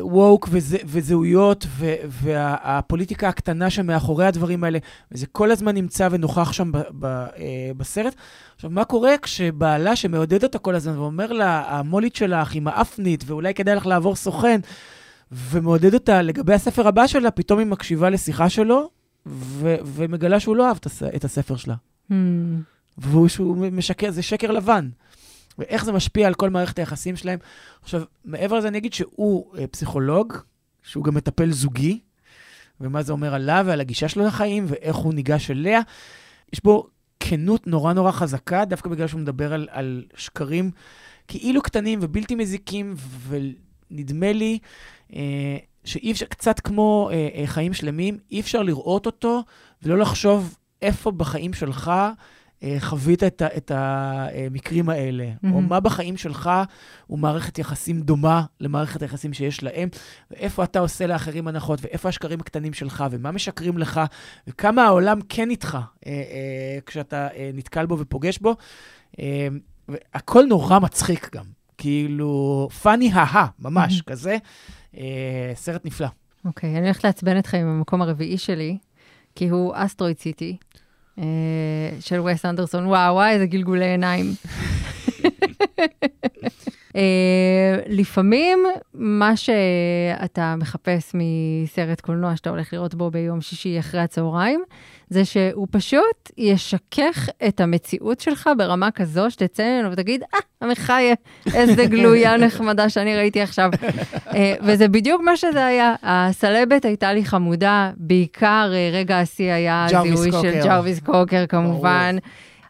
A: ווק וזה, וזהויות, והפוליטיקה הקטנה שמאחורי הדברים האלה, וזה כל הזמן נמצא ונוכח שם ב, ב, אה, בסרט. עכשיו, מה קורה כשבעלה שמעודד אותה כל הזמן ואומר לה, המולית שלך עם האפנית, ואולי כדאי לך לעבור סוכן, ומעודד אותה לגבי הספר הבא שלה, פתאום היא מקשיבה לשיחה שלו, ו- ומגלה שהוא לא אהב את הספר שלה.
B: Hmm.
A: והוא שהוא משקר, זה שקר לבן. ואיך זה משפיע על כל מערכת היחסים שלהם. עכשיו, מעבר לזה אני אגיד שהוא אה, פסיכולוג, שהוא גם מטפל זוגי, ומה זה אומר עליו ועל הגישה שלו לחיים, ואיך הוא ניגש אליה. יש בו כנות נורא נורא חזקה, דווקא בגלל שהוא מדבר על, על שקרים כאילו קטנים ובלתי מזיקים, ונדמה לי אה, שאי אפשר, קצת כמו אה, אה, חיים שלמים, אי אפשר לראות אותו ולא לחשוב איפה בחיים שלך חווית את, ה, את המקרים האלה, mm-hmm. או. מה בחיים שלך הוא מערכת יחסים דומה למערכת היחסים שיש להם, ואיפה אתה עושה לאחרים הנחות, ואיפה השקרים הקטנים שלך, ומה משקרים לך, וכמה העולם כן איתך אה, אה, כשאתה אה, נתקל בו ופוגש בו. אה, והכל נורא מצחיק גם, כאילו, פאני הא ממש,
B: מהמם.
A: כזה. אה, סרט נפלא.
B: אוקיי, אני הולכת לעצבן אתכם עם המקום הרביעי שלי, כי הוא אסטרואיד סיטי, אה, של וס אנדרסון. וואו, וואי, איזה גלגולי עיניים. אה, לפעמים מה שאתה מחפש מסרט קולנוע שאתה הולך לראות בו ביום שישי אחרי הצהריים, זה שהוא פשוט ישכך את המציאות שלך ברמה כזו שתצא ממנו ותגיד, אה, המחיה, איזה גלויה נחמדה שאני ראיתי עכשיו. אה, וזה בדיוק מה שזה היה. הסלבס הייתה לי חמודה, בעיקר אה, רגע השיא היה הזיהוי של. ג'רוויס קוקר כמובן.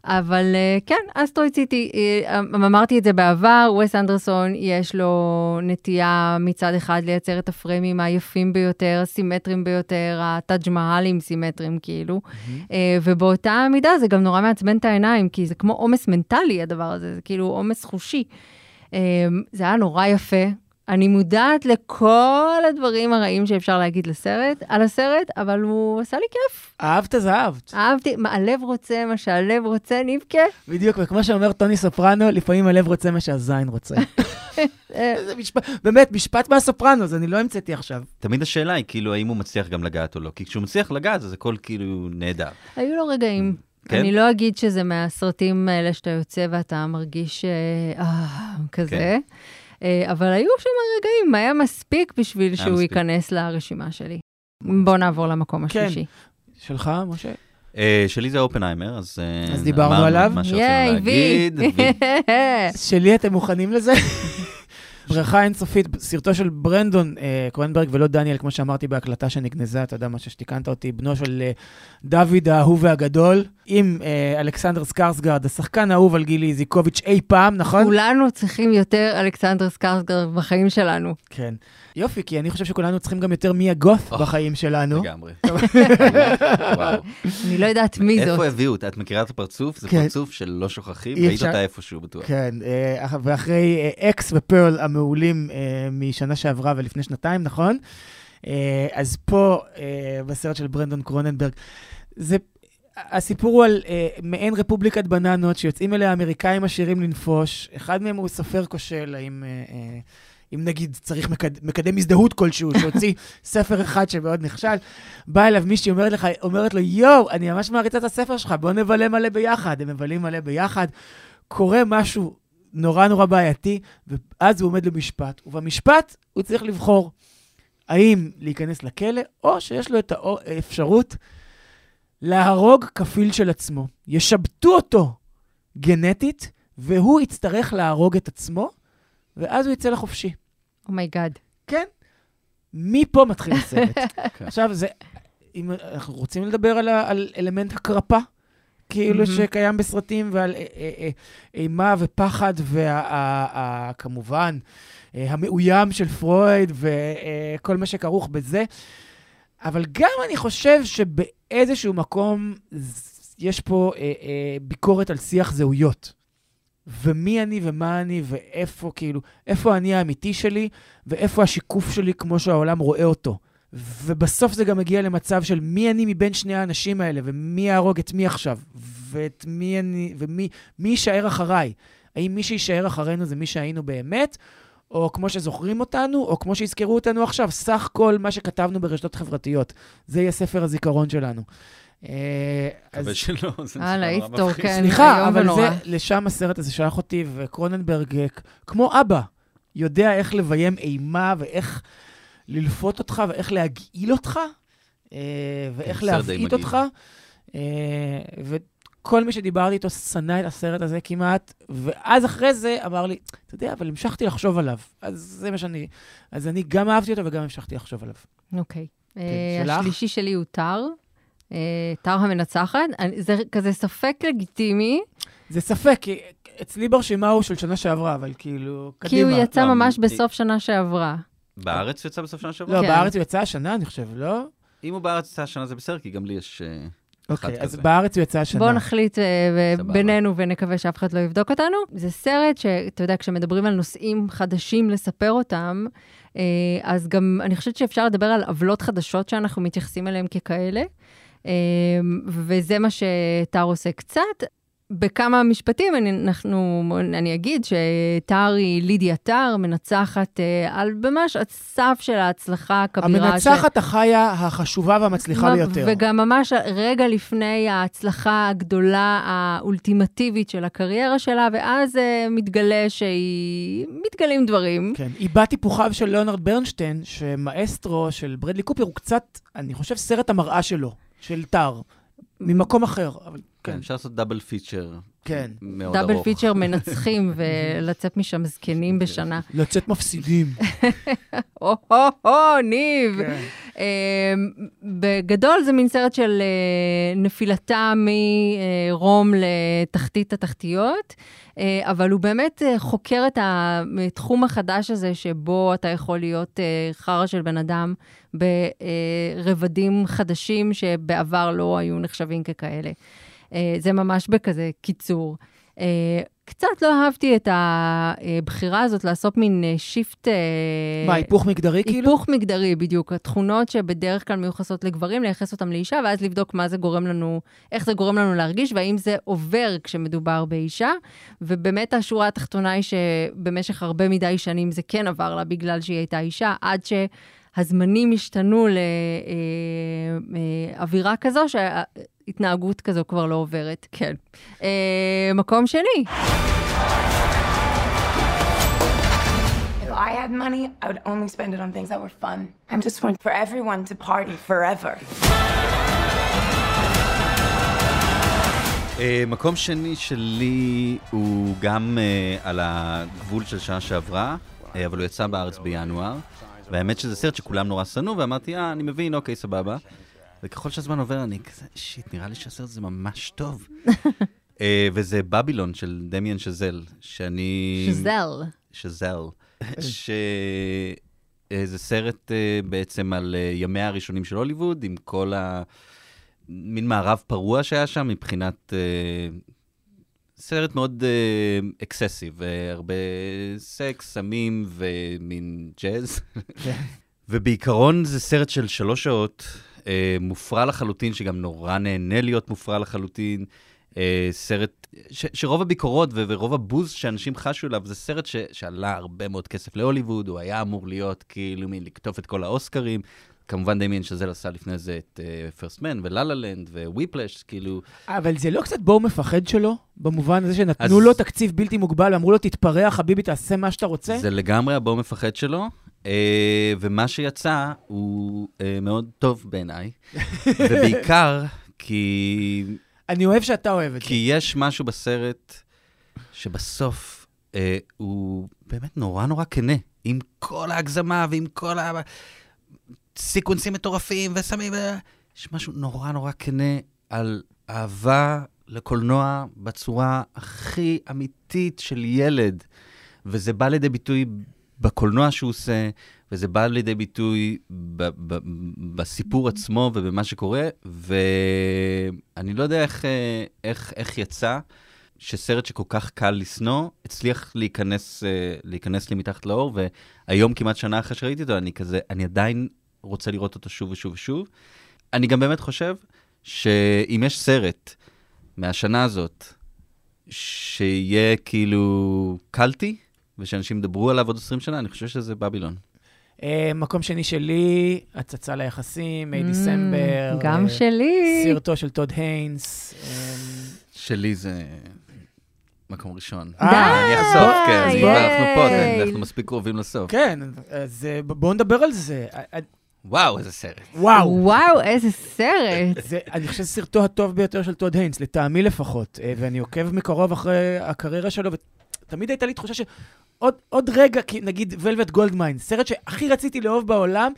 B: אבל אה, כן, אסטרואיד סיטי, אה, אמרתי את זה בעבר, ווס אנדרסון יש לו נטייה מצד אחד לייצר את הפריימים היפים ביותר, הסימטריים ביותר, הטאג' מהלים סימטריים כאילו, אה, ובאותה מידה זה גם נורא מעצבן את העיניים, כי זה כמו עומס מנטלי הדבר הזה, זה כאילו עומס חושי. זה היה נורא יפה. אני מודעת לכל הדברים הרעים שאפשר להגיד לסרט, על הסרט, אבל הוא עשה לי כיף.
A: אהבת זה אהבת.
B: אהבתי, מה הלב רוצה, מה שהלב רוצה, נבכה.
A: בדיוק, וכמו שאומר טוני סופרנו, לפעמים הלב רוצה מה שהזין רוצה.
B: אה,
A: זה משפט, באמת, משפט מהסופרנו, זה אני לא המצאתי עכשיו.
C: תמיד השאלה היא כאילו, האם הוא מצליח גם לגעת או לא. כי כשהוא מצליח לגעת, אז הכל כאילו נהדר.
B: היו לו רגעים.
C: כן?
B: אני לא אגיד שזה מהסרטים האלה שאתה יוצא ואתה מרגיש אה, אה, כזה,
C: כן.
B: אה, אבל היו שם רגעים, היה מספיק בשביל שהוא
C: מספיק.
B: ייכנס לרשימה שלי. בוא נעבור למקום
A: כן.
B: השלישי.
A: שלך, משה?
C: אה, שלי זה אופנהיימר, אז... אה,
A: אז דיברנו עליו.
C: מה שרצינו. להגיד.
A: שלי, אתם מוכנים לזה? בריכה אינסופית, סרטו של ברנדון אה, קרונברג ולא דניאל, כמו שאמרתי בהקלטה שנגנזה, אתה יודע מה שתיקנת אותי, בנו של אה, דוד האהוב והגדול, עם אה, אלכסנדר סקרסגרד, השחקן האהוב על גילי איזיקוביץ' אי פעם, נכון?
B: כולנו צריכים יותר אלכסנדר סקרסגרד בחיים שלנו.
A: כן. יופי, כי אני חושב שכולנו צריכים גם יותר מיה גות
C: אוח,
A: בחיים שלנו.
C: לגמרי. וואו.
B: אני לא יודעת מי זאת.
C: איפה הביאו אותה? את מכירה את הפרצוף? זה
A: כן.
C: פרצוף שלא שוכחים,
A: את
C: ראית אותה איפשהו בטוח.
A: כן, אה, ואחרי אה, אקס ופרל המעולים אה, משנה שעברה ולפני שנתיים, נכון? אה, אז פה, אה, בסרט של ברנדון קרוננברג, זה... הסיפור הוא על אה, מעין רפובליקת בננות שיוצאים אליה אמריקאים עשירים לנפוש. אחד מהם הוא סופר כושל, האם... אה, אה, אם נגיד צריך מקד... מקדם הזדהות כלשהו, שהוציא ספר אחד שמאוד נכשל, באה אליו מישהי, אומרת, לך, אומרת לו, יואו, אני ממש מעריצה את הספר שלך, בוא נבלה מלא ביחד. הם מבלים מלא ביחד. קורה משהו נורא נורא בעייתי, ואז הוא עומד למשפט. ובמשפט הוא צריך לבחור האם להיכנס לכלא, או שיש לו את האפשרות להרוג כפיל של עצמו. ישבטו אותו גנטית, והוא יצטרך להרוג את עצמו, ואז הוא יצא לחופשי.
B: Oh my God. Oh
A: כן. מפה מתחיל הסרט. כן. עכשיו, זה, אם אנחנו רוצים לדבר על, על אלמנט הקרפה, כאילו mm-hmm. שקיים בסרטים, ועל אה, אה, אה, אימה ופחד, וכמובן, המאוים של פרויד, וכל מה שכרוך בזה. אבל גם אני חושב שבאיזשהו מקום יש פה ביקורת על שיח זהויות. ומי אני ומה אני ואיפה, כאילו, איפה אני האמיתי שלי ואיפה השיקוף שלי כמו שהעולם רואה אותו. ובסוף זה גם מגיע למצב של מי אני מבין שני האנשים האלה, ומי יהרוג את מי עכשיו, ואת מי אני, ומי מי יישאר אחריי. האם מי שיישאר אחרינו זה מי שהיינו באמת, או כמו שזוכרים אותנו, או כמו שיזכרו אותנו עכשיו, סך כל מה שכתבנו ברשתות חברתיות. זה יהיה ספר הזיכרון שלנו.
C: אה, מקווה שלא,
B: זה נשמע נורא מפחיד. כן,
A: סליחה, אבל זה, לשם הסרט הזה שלח אותי, וקרוננברג, כמו אבא, יודע איך לביים אימה ואיך ללפות אותך ואיך להגעיל אותך, אה, ואיך כן, להבעיט אותך. אה, וכל מי שדיברתי איתו שנא את הסרט הזה כמעט, ואז אחרי זה אמר לי, אתה יודע, אבל המשכתי לחשוב עליו. אז זה מה שאני... אז אני גם אהבתי אותו וגם המשכתי לחשוב עליו.
B: אוקיי. כן, השלישי שלי הוא טאר. טר אה, המנצחת. זה כזה ספק לגיטימי.
A: זה ספק, כי אצלי ברשימה הוא של שנה שעברה, אבל כאילו, קדימה.
B: כי הוא יצא לא, ממש בסוף שנה שעברה.
C: בארץ הוא יצא בסוף שנה שעברה?
A: לא, כן. בארץ הוא יצא השנה, אני חושב, לא?
C: אם הוא בארץ יצא השנה זה בסדר, כי גם לי יש... אה,
A: אוקיי, אז בארץ הוא יצא השנה.
B: בואו נחליט uh, בינינו ונקווה שאף אחד לא יבדוק אותנו. זה סרט שאתה יודע, כשמדברים על נושאים חדשים לספר אותם, uh, אז גם אני חושבת שאפשר לדבר על עוולות חדשות שאנחנו מתייחסים אליהן ככאלה. אמ, וזה מה שטאר עושה קצת. בכמה משפטים אני, אנחנו, אני אגיד שטאר היא לידיה טאר, מנצחת אה, על ממש הסף של ההצלחה הכבירה.
A: המנצחת ש... החיה החשובה והמצליחה מה, ביותר.
B: וגם ממש רגע לפני ההצלחה הגדולה, האולטימטיבית של הקריירה שלה, ואז אה, מתגלה שהיא... מתגלים דברים.
A: כן, היא בת היפוכיו של ליאונרד ברנשטיין, שמאסטרו של ברדלי קופר הוא קצת, אני חושב, סרט המראה שלו. של טאר, ממקום אחר. אבל
C: כן, כן, אפשר לעשות דאבל פיצ'ר.
A: כן.
C: מאוד ארוך.
B: דאבל פיצ'ר מנצחים ולצאת משם זקנים בשנה.
A: לצאת מפסידים.
B: או-הו-הו, ניב. כן. אמ, בגדול זה מין סרט של אה, נפילתה מרום לתחתית התחתיות, אה, אבל הוא באמת אה, חוקר את התחום החדש הזה שבו אתה יכול להיות חרא של בן אדם ברבדים חדשים שבעבר לא היו נחשבים ככאלה. זה ממש בכזה קיצור. קצת לא אהבתי את הבחירה הזאת לעשות מין שיפט... אה,
A: אה, מה, היפוך מגדרי כאילו?
B: היפוך מגדרי, בדיוק. התכונות שבדרך כלל מיוחסות לגברים, לייחס אותן לאישה, ואז לבדוק מה זה גורם לנו, איך זה גורם לנו להרגיש, והאם זה עובר כשמדובר באישה. ובאמת השורה התחתונה היא שבמשך הרבה מדי שנים זה כן עבר לה בגלל שהיא הייתה אישה, עד ש... הזמנים השתנו לאווירה אה, כזו, שהתנהגות כזו כבר לא עוברת. כן. אה, מקום שני. I had money, I would only spend it on things that were fun. I'm just want for everyone to party forever.
C: Uh, מקום שני שלי הוא גם uh, על הגבול של שנה שעברה, uh, אבל הוא יצא בארץ בינואר. והאמת שזה סרט שכולם נורא שנאו, ואמרתי, אה, אני מבין, אוקיי, סבבה. וככל שהזמן עובר, אני כזה, שיט, נראה לי שהסרט הזה ממש טוב. uh, וזה בבילון של דמיאן שזל, שאני...
B: שזל.
C: שזל. שזה uh, סרט uh, בעצם על uh, ימיה הראשונים של הוליווד, עם כל ה... מין מערב פרוע שהיה שם מבחינת uh, סרט מאוד excessive, uh, הרבה סקס, סמים ומין ג'אז. כן. ובעיקרון זה סרט של שלוש שעות, מופרע לחלוטין, שגם נורא נהנה להיות מופרע לחלוטין. אה, סרט ש, שרוב הביקורות ו, ורוב הבוז שאנשים חשו אליו, זה סרט ש, שעלה הרבה מאוד כסף להוליווד, הוא היה אמור להיות כאילו מין לקטוף את כל האוסקרים. כמובן דמיאן שאזל עשה לפני זה את פרסט מן ולה לה לנד וויפלש, כאילו...
A: אבל זה לא קצת בואו מפחד שלו? במובן הזה שנתנו
C: אז...
A: לו תקציב בלתי מוגבל, אמרו לו, תתפרע, חביבי, תעשה מה שאתה רוצה?
C: זה לגמרי הבואו מפחד שלו, ומה שיצא הוא uh, מאוד טוב בעיניי, ובעיקר כי...
A: אני אוהב שאתה אוהב את זה.
C: כי יש משהו בסרט שבסוף אה, הוא באמת נורא נורא כנה, עם כל ההגזמה ועם כל הסיקוונסים מטורפים וסמים. יש משהו נורא נורא כנה על אהבה לקולנוע בצורה הכי אמיתית של ילד, וזה בא לידי ביטוי בקולנוע שהוא עושה, וזה בא לידי ביטוי ב- ב- בסיפור עצמו ובמה שקורה, ואני לא יודע איך, אה, איך, איך יצא שסרט שכל כך קל לשנוא, הצליח להיכנס, אה, להיכנס לי מתחת לאור, והיום, כמעט שנה אחרי שראיתי אותו, אני כזה, אני עדיין רוצה לראות אותו שוב ושוב ושוב. אני גם באמת חושב שאם יש סרט מהשנה הזאת, שיהיה כאילו קלטי, ושאנשים ידברו עליו עוד 20 שנה, אני חושב שזה בבילון.
A: Uh, מקום שני שלי, הצצה ליחסים, מי דיסמבר.
B: Mm, גם uh, שלי.
A: סרטו של טוד היינס. Um...
C: שלי זה מקום ראשון.
B: די!
C: אני אחשוף, כן, אז כבר אנחנו פה, כן, אנחנו מספיק קרובים לסוף.
A: כן, אז בואו נדבר על זה.
C: וואו, איזה סרט.
A: וואו.
B: וואו, איזה סרט.
A: זה, אני חושב שזה סרטו הטוב ביותר של טוד היינס, לטעמי לפחות, ואני עוקב מקרוב אחרי הקריירה שלו, ותמיד הייתה לי תחושה שעוד עוד רגע, נגיד ולווט גולדמיין, סרט שהכי רציתי לאהוב בעולם,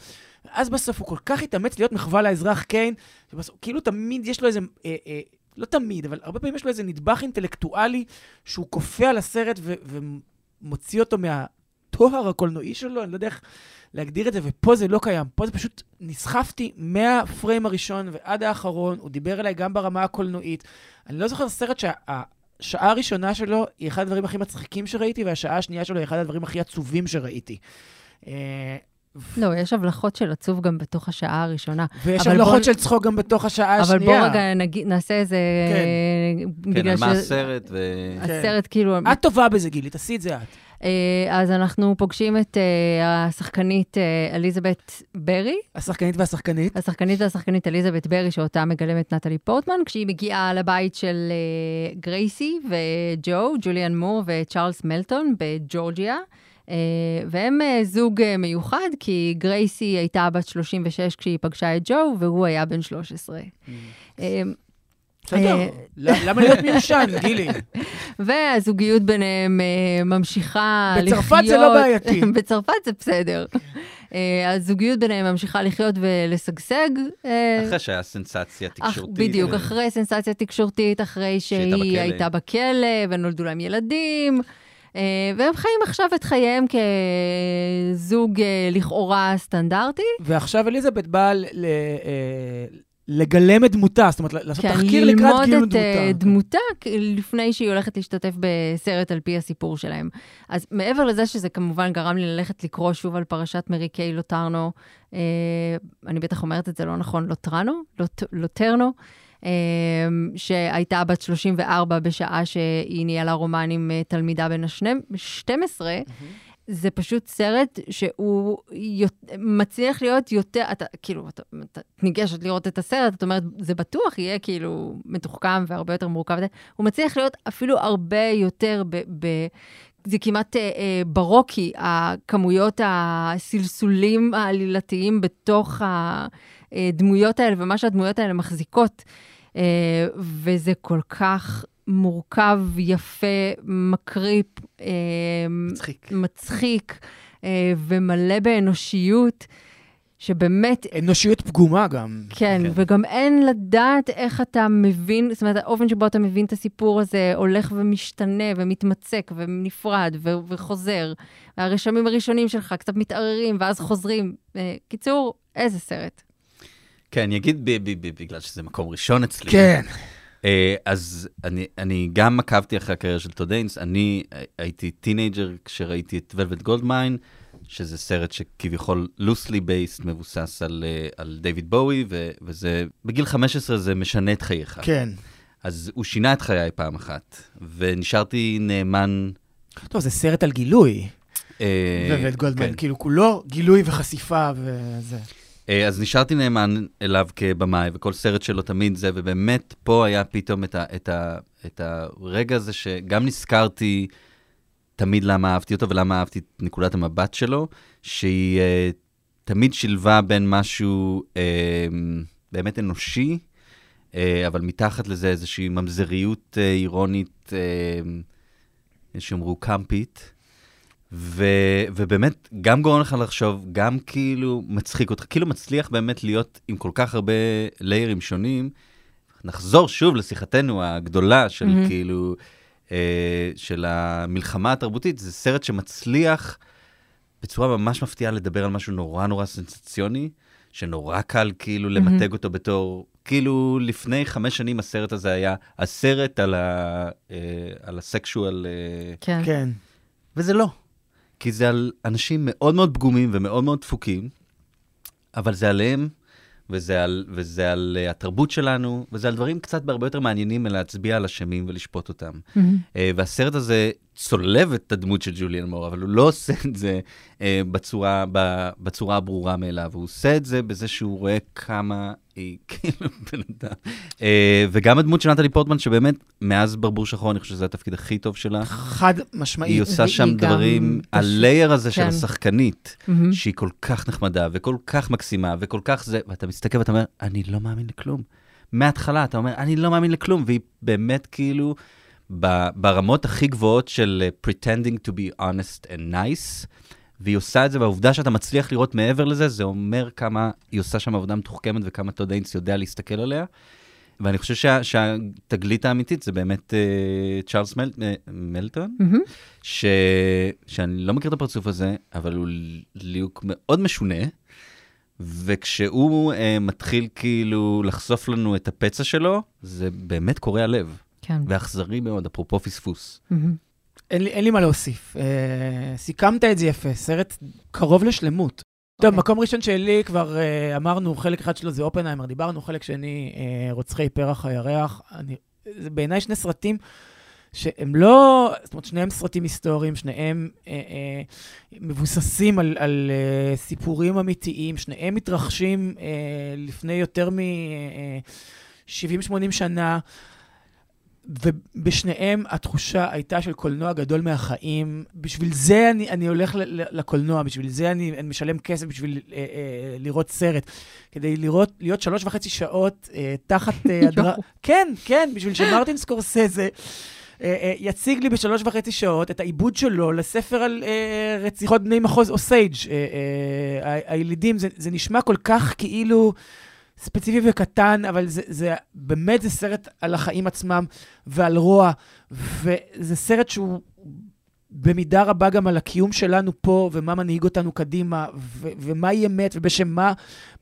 A: אז בסוף הוא כל כך התאמץ להיות מחווה לאזרח קיין, שבסוף, כאילו תמיד יש לו איזה... אה, אה, לא תמיד, אבל הרבה פעמים יש לו איזה נדבך אינטלקטואלי שהוא כופה על הסרט ו- ומוציא אותו מהטוהר הקולנועי שלו, אני לא יודע איך להגדיר את זה, ופה זה לא קיים. פה זה פשוט, נסחפתי מהפריים הראשון ועד האחרון, הוא דיבר אליי גם ברמה הקולנועית. אני לא זוכר סרט שהשעה הראשונה שלו היא אחד הדברים הכי מצחיקים שראיתי, והשעה השנייה שלו היא אחד הדברים הכי עצובים שראיתי.
B: לא, יש הבלחות של עצוב גם בתוך השעה הראשונה.
A: ויש הבלחות בוא... של צחוק גם בתוך השעה
B: אבל
A: השנייה.
B: אבל בוא רגע נג... נעשה איזה...
C: כן, כן על ש... מה הסרט ו...
B: הסרט כאילו...
A: את טובה בזה, גילי, תעשי את זה את.
B: אז אנחנו פוגשים את uh, השחקנית uh, אליזבת ברי.
A: השחקנית והשחקנית.
B: השחקנית והשחקנית אליזבת ברי, שאותה מגלמת נטלי פורטמן, כשהיא מגיעה לבית של גרייסי וג'ו, ג'וליאן מור וצ'ארלס מלטון בג'ורג'יה. והם זוג מיוחד, כי גרייסי הייתה בת 36 כשהיא פגשה את ג'ו, והוא היה בן 13.
A: בסדר, למה להיות מיושן, גילי?
B: והזוגיות ביניהם ממשיכה לחיות...
A: בצרפת זה לא בעייתי.
B: בצרפת זה בסדר. הזוגיות ביניהם ממשיכה לחיות ולשגשג.
C: אחרי שהיה סנסציה תקשורתית.
B: בדיוק, אחרי סנסציה תקשורתית, אחרי שהיא הייתה בכלא ונולדו להם ילדים. והם חיים עכשיו את חייהם כזוג לכאורה סטנדרטי.
A: ועכשיו אליזבת באה לגלם את דמותה, זאת אומרת, לעשות תחקיר לקראת גילום דמותה.
B: ללמוד את דמותה לפני שהיא הולכת להשתתף בסרט על פי הסיפור שלהם. אז מעבר לזה שזה כמובן גרם לי ללכת לקרוא שוב על פרשת מרי קיי לוטרנו, אה, אני בטח אומרת את זה לא נכון, לוטרנו? לוט, לוטרנו. אה, שהייתה בת 34 בשעה שהיא ניהלה רומן עם תלמידה בן ה-12, mm-hmm. זה פשוט סרט שהוא מצליח להיות יותר, אתה כאילו, אתה, אתה ניגשת לראות את הסרט, את אומרת, זה בטוח יהיה כאילו מתוחכם והרבה יותר מורכב. הוא מצליח להיות אפילו הרבה יותר ב... ב זה כמעט אה, אה, ברוקי, הכמויות הסלסולים העלילתיים בתוך הדמויות האלה ומה שהדמויות האלה מחזיקות. אה, וזה כל כך מורכב, יפה, מקריפ,
C: מצחיק,
B: מצחיק ומלא באנושיות, שבאמת...
A: אנושיות פגומה גם.
B: כן, כן, וגם אין לדעת איך אתה מבין, זאת אומרת, האופן שבו אתה מבין את הסיפור הזה הולך ומשתנה ומתמצק ונפרד ו- וחוזר. והרשמים הראשונים שלך קצת מתערערים ואז חוזרים. קיצור, איזה סרט.
C: כן, אני אגיד בגלל שזה מקום ראשון אצלי.
A: כן.
C: אז אני, אני גם עקבתי אחרי הקריירה של טוד היינס, אני הייתי teenager כשראיתי את ולווט גולדמיין, שזה סרט שכביכול loosely based, מבוסס על, אה, על דיוויד בואי, ו- וזה, בגיל 15 זה משנה את חייך.
A: כן.
C: אז הוא שינה את חיי פעם אחת, ונשארתי נאמן...
A: טוב, זה סרט על גילוי.
C: אה,
A: ולווט גולדמיין,
C: כן.
A: כאילו כולו גילוי וחשיפה וזה.
C: אה, אז נשארתי נאמן אליו כבמאי, וכל סרט שלו תמיד זה, ובאמת פה היה פתאום את, ה, את, ה, את הרגע הזה שגם נזכרתי תמיד למה אהבתי אותו ולמה אהבתי את נקודת המבט שלו, שהיא אה, תמיד שילבה בין משהו אה, באמת אנושי, אה, אבל מתחת לזה איזושהי ממזריות אה, אירונית, אה, שיאמרו קמפית. ו, ובאמת, גם גורם לך לחשוב, גם כאילו מצחיק אותך, כאילו מצליח באמת להיות עם כל כך הרבה ליירים שונים. נחזור שוב לשיחתנו הגדולה של
B: מהמם.
C: כאילו, אה, של המלחמה התרבותית, זה סרט שמצליח בצורה ממש מפתיעה לדבר על משהו נורא נורא סנסציוני, שנורא קל כאילו למתג אותו בתור, כאילו לפני חמש שנים הסרט הזה היה הסרט על, ה, אה, על הסקשואל... אה,
B: כן.
A: כן.
C: וזה לא. כי זה על אנשים מאוד מאוד פגומים ומאוד מאוד דפוקים, אבל זה עליהם, וזה על, וזה על uh, התרבות שלנו, וזה על דברים קצת בהרבה יותר מעניינים מלהצביע על אשמים ולשפוט אותם.
B: מהמם.
C: Uh, והסרט הזה צולב את הדמות של ג'וליאן מור, אבל הוא לא עושה את זה uh, בצורה, ב, בצורה הברורה מאליו, הוא עושה את זה בזה שהוא רואה כמה היא כאילו בן אדם. Uh, וגם הדמות של נטלי פורטמן, שבאמת, מאז ברבור שחור, אני חושב שזה התפקיד הכי טוב שלה.
A: חד משמעית.
C: היא עושה שם
B: גם
C: דברים,
B: פשוט-
C: הלייר הזה של
B: כן.
C: השחקנית,
B: מהמם.
C: שהיא כל כך נחמדה וכל כך מקסימה וכל כך זה, ואתה מסתכל ואתה אומר, אני לא מאמין לכלום. מההתחלה אתה אומר, אני לא מאמין לכלום, והיא באמת כאילו ברמות הכי גבוהות של uh, pretending to be honest and nice, והיא עושה את זה, והעובדה שאתה מצליח לראות מעבר לזה, זה אומר כמה היא עושה שם עבודה מתוחכמת וכמה טוד איינס יודע להסתכל עליה. ואני חושב שה, שהתגלית האמיתית זה באמת uh, צ'ארלס מל, uh, מלטון,
B: מהמם.
C: ש... שאני לא מכיר את הפרצוף הזה, אבל הוא ליהוק מאוד משונה, וכשהוא uh, מתחיל כאילו לחשוף לנו את הפצע שלו, זה באמת קורע לב,
B: כן.
C: ואכזרי מאוד, אפרופו פספוס.
B: מהמם.
A: אין לי, אין לי מה להוסיף. אה, סיכמת את זה יפה, סרט קרוב לשלמות. טוב,
B: אוקיי.
A: מקום ראשון שלי, כבר אה, אמרנו, חלק אחד שלו זה אופנהיימר, דיברנו, חלק שני, אה, רוצחי פרח הירח. אני, זה בעיניי שני סרטים שהם לא, זאת אומרת, שניהם סרטים היסטוריים, שניהם אה, אה, מבוססים על, על אה, סיפורים אמיתיים, שניהם מתרחשים אה, לפני יותר מ-70-80 שנה. ובשניהם התחושה הייתה של קולנוע גדול מהחיים. בשביל זה אני, אני הולך לקולנוע, בשביל זה אני, אני משלם כסף בשביל אה, אה, לראות סרט. כדי לראות, להיות שלוש וחצי שעות אה, תחת אה, הדרה... כן, כן, בשביל שמרטין סקורסזה אה, אה, יציג לי בשלוש וחצי שעות את העיבוד שלו לספר על אה, רציחות בני מחוז אוסייג'. הילידים, זה, זה נשמע כל כך כאילו... ספציפי וקטן, אבל זה, זה באמת זה סרט על החיים עצמם ועל רוע, וזה סרט שהוא במידה רבה גם על הקיום שלנו פה, ומה מנהיג אותנו קדימה, ו- ומה היא אמת, ובשם מה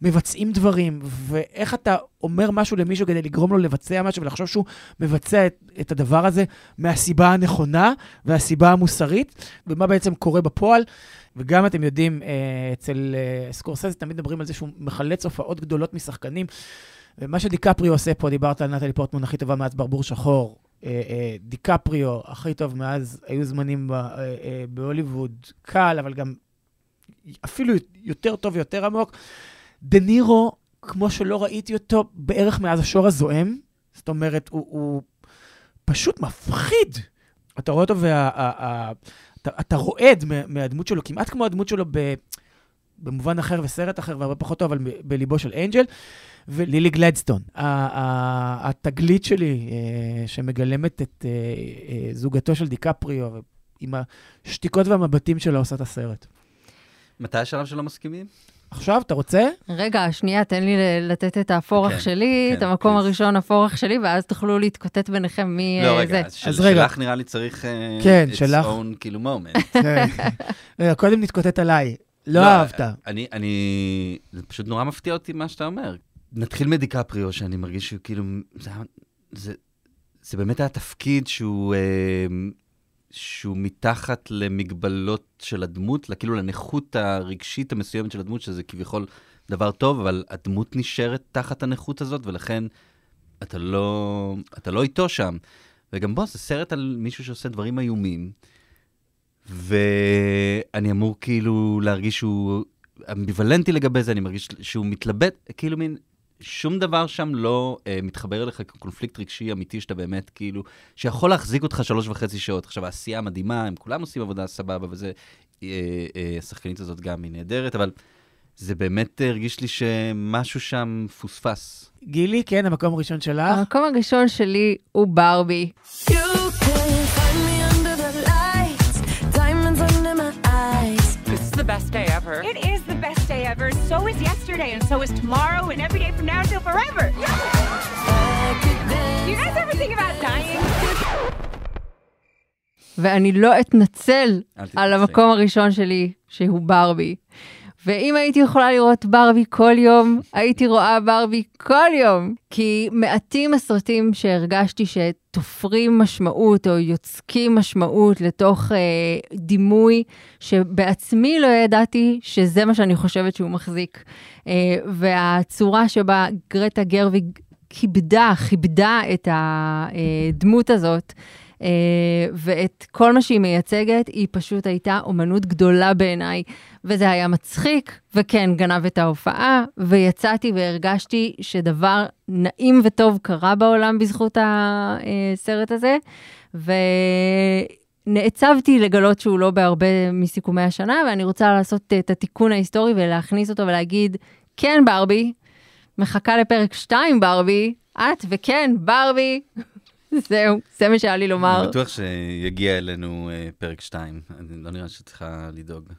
A: מבצעים דברים, ואיך אתה אומר משהו למישהו כדי לגרום לו לבצע משהו, ולחשוב שהוא מבצע את, את הדבר הזה מהסיבה הנכונה והסיבה המוסרית, ומה בעצם קורה בפועל. וגם אתם יודעים, אה, אצל אה, סקורסזה תמיד מדברים על זה שהוא מחלץ הופעות גדולות משחקנים. ומה שדיקפריו עושה פה, דיברת על נטלי פורטמון הכי טובה מאז ברבור שחור. אה, אה, דיקפריו הכי טוב מאז היו זמנים אה, בהוליווד, קל, אבל גם אפילו יותר טוב ויותר עמוק. דה נירו, כמו שלא ראיתי אותו בערך מאז השור הזועם, זאת אומרת, הוא, הוא פשוט מפחיד. אתה רואה אותו וה... ה- ה- אתה, אתה רועד מה- מהדמות שלו, כמעט כמו הדמות שלו ב, במובן אחר וסרט אחר והרבה פחות טוב, אבל ב- בליבו של אנג'ל. ולילי גלדסטון, התגלית שלי אה, שמגלמת את אה, אה, זוגתו של דיקפריו, עם השתיקות והמבטים שלו עושה את הסרט.
C: מתי השלב שלא מסכימים?
A: עכשיו, אתה רוצה?
B: רגע, שנייה, תן לי לתת את האפורח
C: כן,
B: שלי,
C: כן,
B: את המקום
C: please.
B: הראשון, הפורח שלי, ואז תוכלו להתקוטט ביניכם מי
C: לא, רגע,
B: זה.
C: אז של-
A: אז רגע.
C: שלך נראה לי צריך...
A: כן,
C: its
A: שלך.
C: own כאילו moment.
A: רגע, אה, קודם נתקוטט עליי. לא
C: לא,
A: אהבת.
C: אני, אני, זה פשוט נורא מפתיע אותי מה שאתה אומר. נתחיל מדיקפריו, שאני מרגיש שהוא כאילו, זה, זה, זה באמת היה תפקיד שהוא, אה, שהוא מתחת למגבלות של הדמות, כאילו לנכות הרגשית המסוימת של הדמות, שזה כביכול דבר טוב, אבל הדמות נשארת תחת הנכות הזאת, ולכן אתה לא, אתה לא איתו שם. וגם בוא, זה סרט על מישהו שעושה דברים איומים, ואני אמור כאילו להרגיש שהוא אמביוולנטי לגבי זה, אני מרגיש שהוא מתלבט, כאילו מין, שום דבר שם לא אה, מתחבר אליך כקונפליקט רגשי אמיתי שאתה באמת, כאילו, שיכול להחזיק אותך שלוש וחצי שעות. עכשיו, העשייה מדהימה, הם כולם עושים עבודה סבבה, וזה, אה, אה, השחקנית הזאת גם היא נהדרת, אבל זה באמת הרגיש לי שמשהו שם פוספס.
A: גילי, כן, המקום הראשון שלך.
B: המקום הראשון שלי הוא ברבי.
E: You the
F: best day ever.
G: It is the best day ever. So is yesterday, and so is tomorrow, and every day from now until forever. Do you guys ever think about dying?
B: ואני לא אתנצל. על המקום הראשון שלי, שהוא ברבי. ואם הייתי יכולה לראות ברבי כל יום, הייתי רואה ברבי כל יום. כי מעטים הסרטים שהרגשתי שתופרים משמעות או יוצקים משמעות לתוך אה, דימוי שבעצמי לא ידעתי שזה מה שאני חושבת שהוא מחזיק. אה, והצורה שבה גרטה גרוויג כיבדה, כיבדה את הדמות הזאת, אה, ואת כל מה שהיא מייצגת, היא פשוט הייתה אומנות גדולה בעיניי. וזה היה מצחיק, וכן, גנב את ההופעה, ויצאתי והרגשתי שדבר נעים וטוב קרה בעולם בזכות הסרט הזה, ונעצבתי לגלות שהוא לא בהרבה מסיכומי השנה, ואני רוצה לעשות את התיקון ההיסטורי ולהכניס אותו ולהגיד, כן, ברבי, מחכה לפרק 2, ברבי, את וכן, ברבי. זהו, זה מה שהיה לי לומר.
C: אני בטוח שיגיע אלינו אה, פרק 2, אני לא נראה שצריכה לדאוג.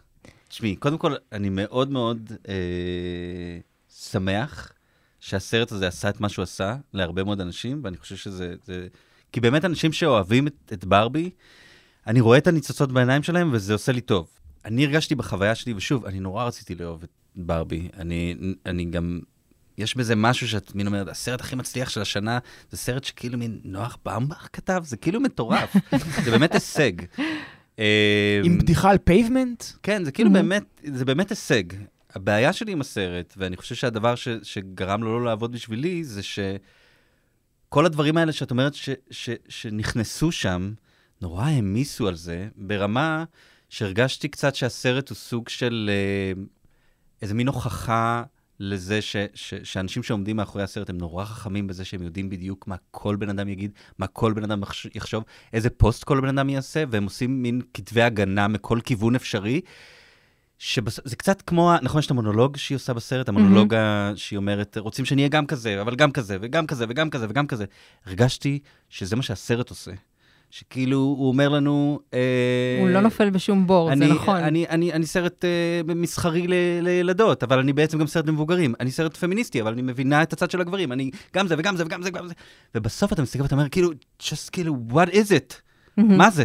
C: תשמעי, קודם כל, אני מאוד מאוד אה, שמח שהסרט הזה עשה את מה שהוא עשה להרבה מאוד אנשים, ואני חושב שזה... זה... כי באמת אנשים שאוהבים את, את ברבי, אני רואה את הניצוצות בעיניים שלהם, וזה עושה לי טוב. אני הרגשתי בחוויה שלי, ושוב, אני נורא רציתי לאהוב את ברבי. אני, אני גם... יש בזה משהו שאת מין אומרת, הסרט הכי מצליח של השנה, זה סרט שכאילו מין נואה באומבך כתב, זה כאילו מטורף. זה באמת הישג.
A: עם בדיחה על פייבמנט?
C: כן, זה כאילו באמת, זה באמת הישג. הבעיה שלי עם הסרט, ואני חושב שהדבר ש, שגרם לו לא לעבוד בשבילי, זה שכל הדברים האלה שאת אומרת ש, ש, שנכנסו שם, נורא העמיסו על זה, ברמה שהרגשתי קצת שהסרט הוא סוג של אה, איזה מין הוכחה לזה ש, ש, שאנשים שעומדים מאחורי הסרט הם נורא חכמים בזה שהם יודעים בדיוק מה כל בן אדם יגיד, מה כל בן אדם יחש- יחשוב, איזה פוסט כל בן אדם יעשה, והם עושים מין כתבי הגנה מכל כיוון אפשרי. שזה קצת כמו, נכון, יש את המונולוג שהיא עושה בסרט, המונולוג ה- שהיא אומרת, רוצים שנהיה גם כזה, אבל גם כזה, וגם כזה, וגם כזה, וגם כזה. הרגשתי שזה מה שהסרט עושה. שכאילו, הוא אומר לנו... אה,
B: הוא לא נופל בשום בור, זה
C: אני,
B: נכון.
C: אני, אני, אני סרט uh, מסחרי ל, לילדות, אבל אני בעצם גם סרט למבוגרים. אני סרט פמיניסטי, אבל אני מבינה את הצד של הגברים. אני גם זה וגם זה וגם זה וגם זה. ובסוף אתה מסתכל ואתה אומר, כאילו, just כאילו, what is it? מה זה?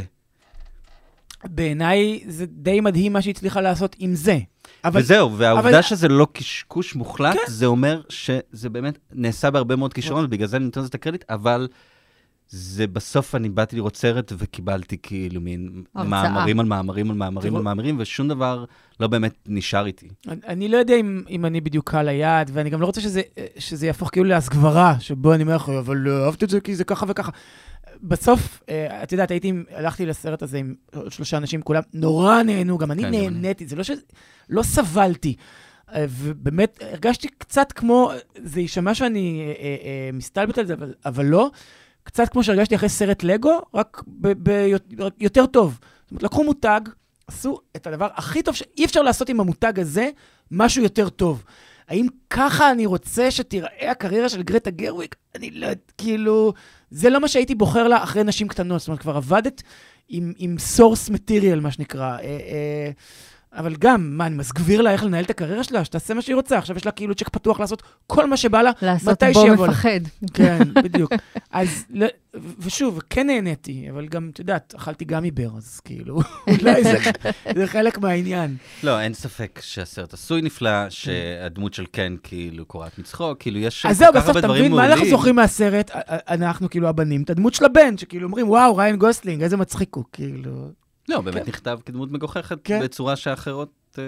A: בעיניי זה די מדהים מה שהיא הצליחה לעשות עם זה. אבל
C: וזהו, והעובדה
A: אבל-
C: שזה לא קשקוש מוחלט,
A: כן.
C: זה אומר שזה באמת נעשה בהרבה מאוד כישרון, ובגלל זה אני נותן לזה את הקרדיט, אבל זה בסוף אני באתי לראות סרט וקיבלתי כאילו מין
B: הרצאה.
C: מאמרים על מאמרים על מאמרים על מאמרים, ושום דבר לא באמת נשאר איתי.
A: אני- אני לא יודע אם, אם אני בדיוק קהל היעד, ואני גם לא רוצה שזה, שזה יהפוך כאילו להסגברה, שבו אני אומר לך, אבל לא אהבת את זה כי זה ככה וככה. בסוף, אה, את יודעת, הייתי, הלכתי לסרט הזה עם שלושה אנשים, כולם נורא נהנו, גם אני
C: כן.
A: נהניתי, זה לא ש... לא סבלתי. אה, ובאמת, הרגשתי קצת כמו, זה יישמע שאני אה, מסתלבט על זה, אבל, אבל לא, קצת כמו שהרגשתי אחרי סרט לגו, רק יותר טוב. זאת אומרת, לקחו מותג, עשו את הדבר הכי טוב שאי אפשר לעשות עם המותג הזה, משהו יותר טוב. האם ככה אני רוצה שתיראה הקריירה של גרטה גרוויק? אני לא יודעת, כאילו... זה לא מה שהייתי בוחר לה אחרי נשים קטנות. זאת אומרת, כבר עבדת עם, עם source material, מה שנקרא. אה, אה, אבל גם, מה, אני מסגביר לה איך לנהל את הקריירה שלה? שתעשה מה שהיא רוצה. עכשיו יש לה כאילו צ'ק פתוח לעשות כל מה שבא לה,
B: לעשות
A: מתי
B: בו
A: שיבוא לה.
B: מפחד.
A: כן, בדיוק. אז, ושוב, כן נהניתי, אבל גם, את יודעת, אכלתי גם עיבר, אז כאילו, אולי זה, זה חלק מהעניין.
C: לא, אין ספק שהסרט עשוי נפלא, שהדמות של קן כאילו קורעת מצחוק, כאילו יש שם
A: אז
C: כל
A: זהו,
C: כך
A: בסוף,
C: הרבה
A: אתה
C: דברים
A: מבין, מה
C: מעולים.
A: אנחנו זוכרים מהסרט? אנחנו, כאילו, הבנים, את הדמות של הבן, שכאילו אומרים, וואו, ריין גוסלינג, איזה מצחיק הוא, כאילו.
C: לא, באמת נכתב כדמות מגוחכת
A: כן.
C: בצורה שאחרות אה,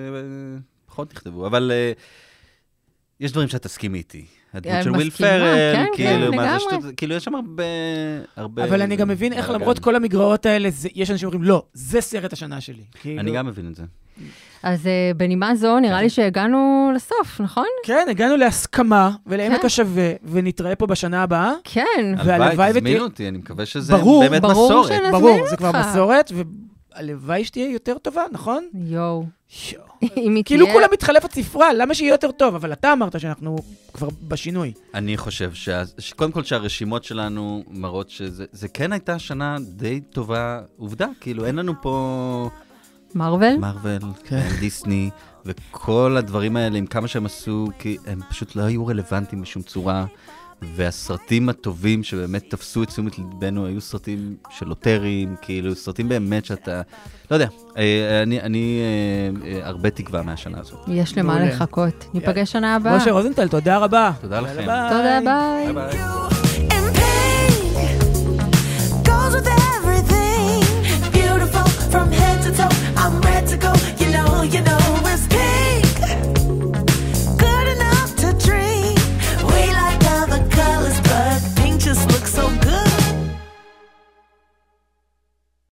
C: פחות נכתבו, אבל אה, יש דברים שאת תסכימי איתי. הדמות
B: אה,
C: של וויל פרל,
B: כן,
C: כאילו,
B: כן,
C: מה זה. שטות, כאילו, יש שם הרבה... הרבה
A: אבל אני גם מבין איך. למרות כל המגרעות האלה, זה- יש אנשים שאומרים, לא, זה סרט השנה שלי. כאילו,
C: אני גם מבין את זה.
B: אז אה, בנימה זו, נראה לי שהגענו לסוף, נכון?
A: כן, הגענו להסכמה ולעמק
B: כן.
A: השווה, ונתראה פה בשנה הבאה.
B: כן.
A: והלוואי
C: הלוואי,
A: ותהיה-
C: תזמינו אותי, אני מקווה שזה
A: ברור,
C: באמת
B: ברור
C: מסורת.
B: שנזמין
A: ברור, זה כבר
B: אותך.
A: מסורת, והלוואי שתהיה יותר טובה, נכון?
B: יואו.
A: יואו.
B: אם היא
A: כאילו. כולה מתחלף הספרה, למה שיהיה יותר טוב? אבל אתה אמרת שאנחנו כבר בשינוי.
C: אני חושב שקודם כל שהרשימות שלנו מראות שזה זה כן הייתה שנה די טובה. עובדה, כאילו, אין לנו פה
B: מרוויל?
C: מארוול,
A: כן.
C: דיסני, וכל הדברים האלה, עם כמה שהם עשו, כי הם פשוט לא היו רלוונטיים בשום צורה. והסרטים הטובים שבאמת תפסו את תשומת ליבנו היו סרטים של לוטרים, כאילו סרטים באמת שאתה, לא יודע, אה, אני, אני אה, הרבה תקווה מהשנה הזאת.
B: יש למה לחכות. ניפגש שנה הבאה.
A: משה רוזנטל, תודה רבה.
C: תודה לכם.
A: ביי.
B: תודה, ביי.
C: From head to toe, I'm ready to go.
E: You know, you know.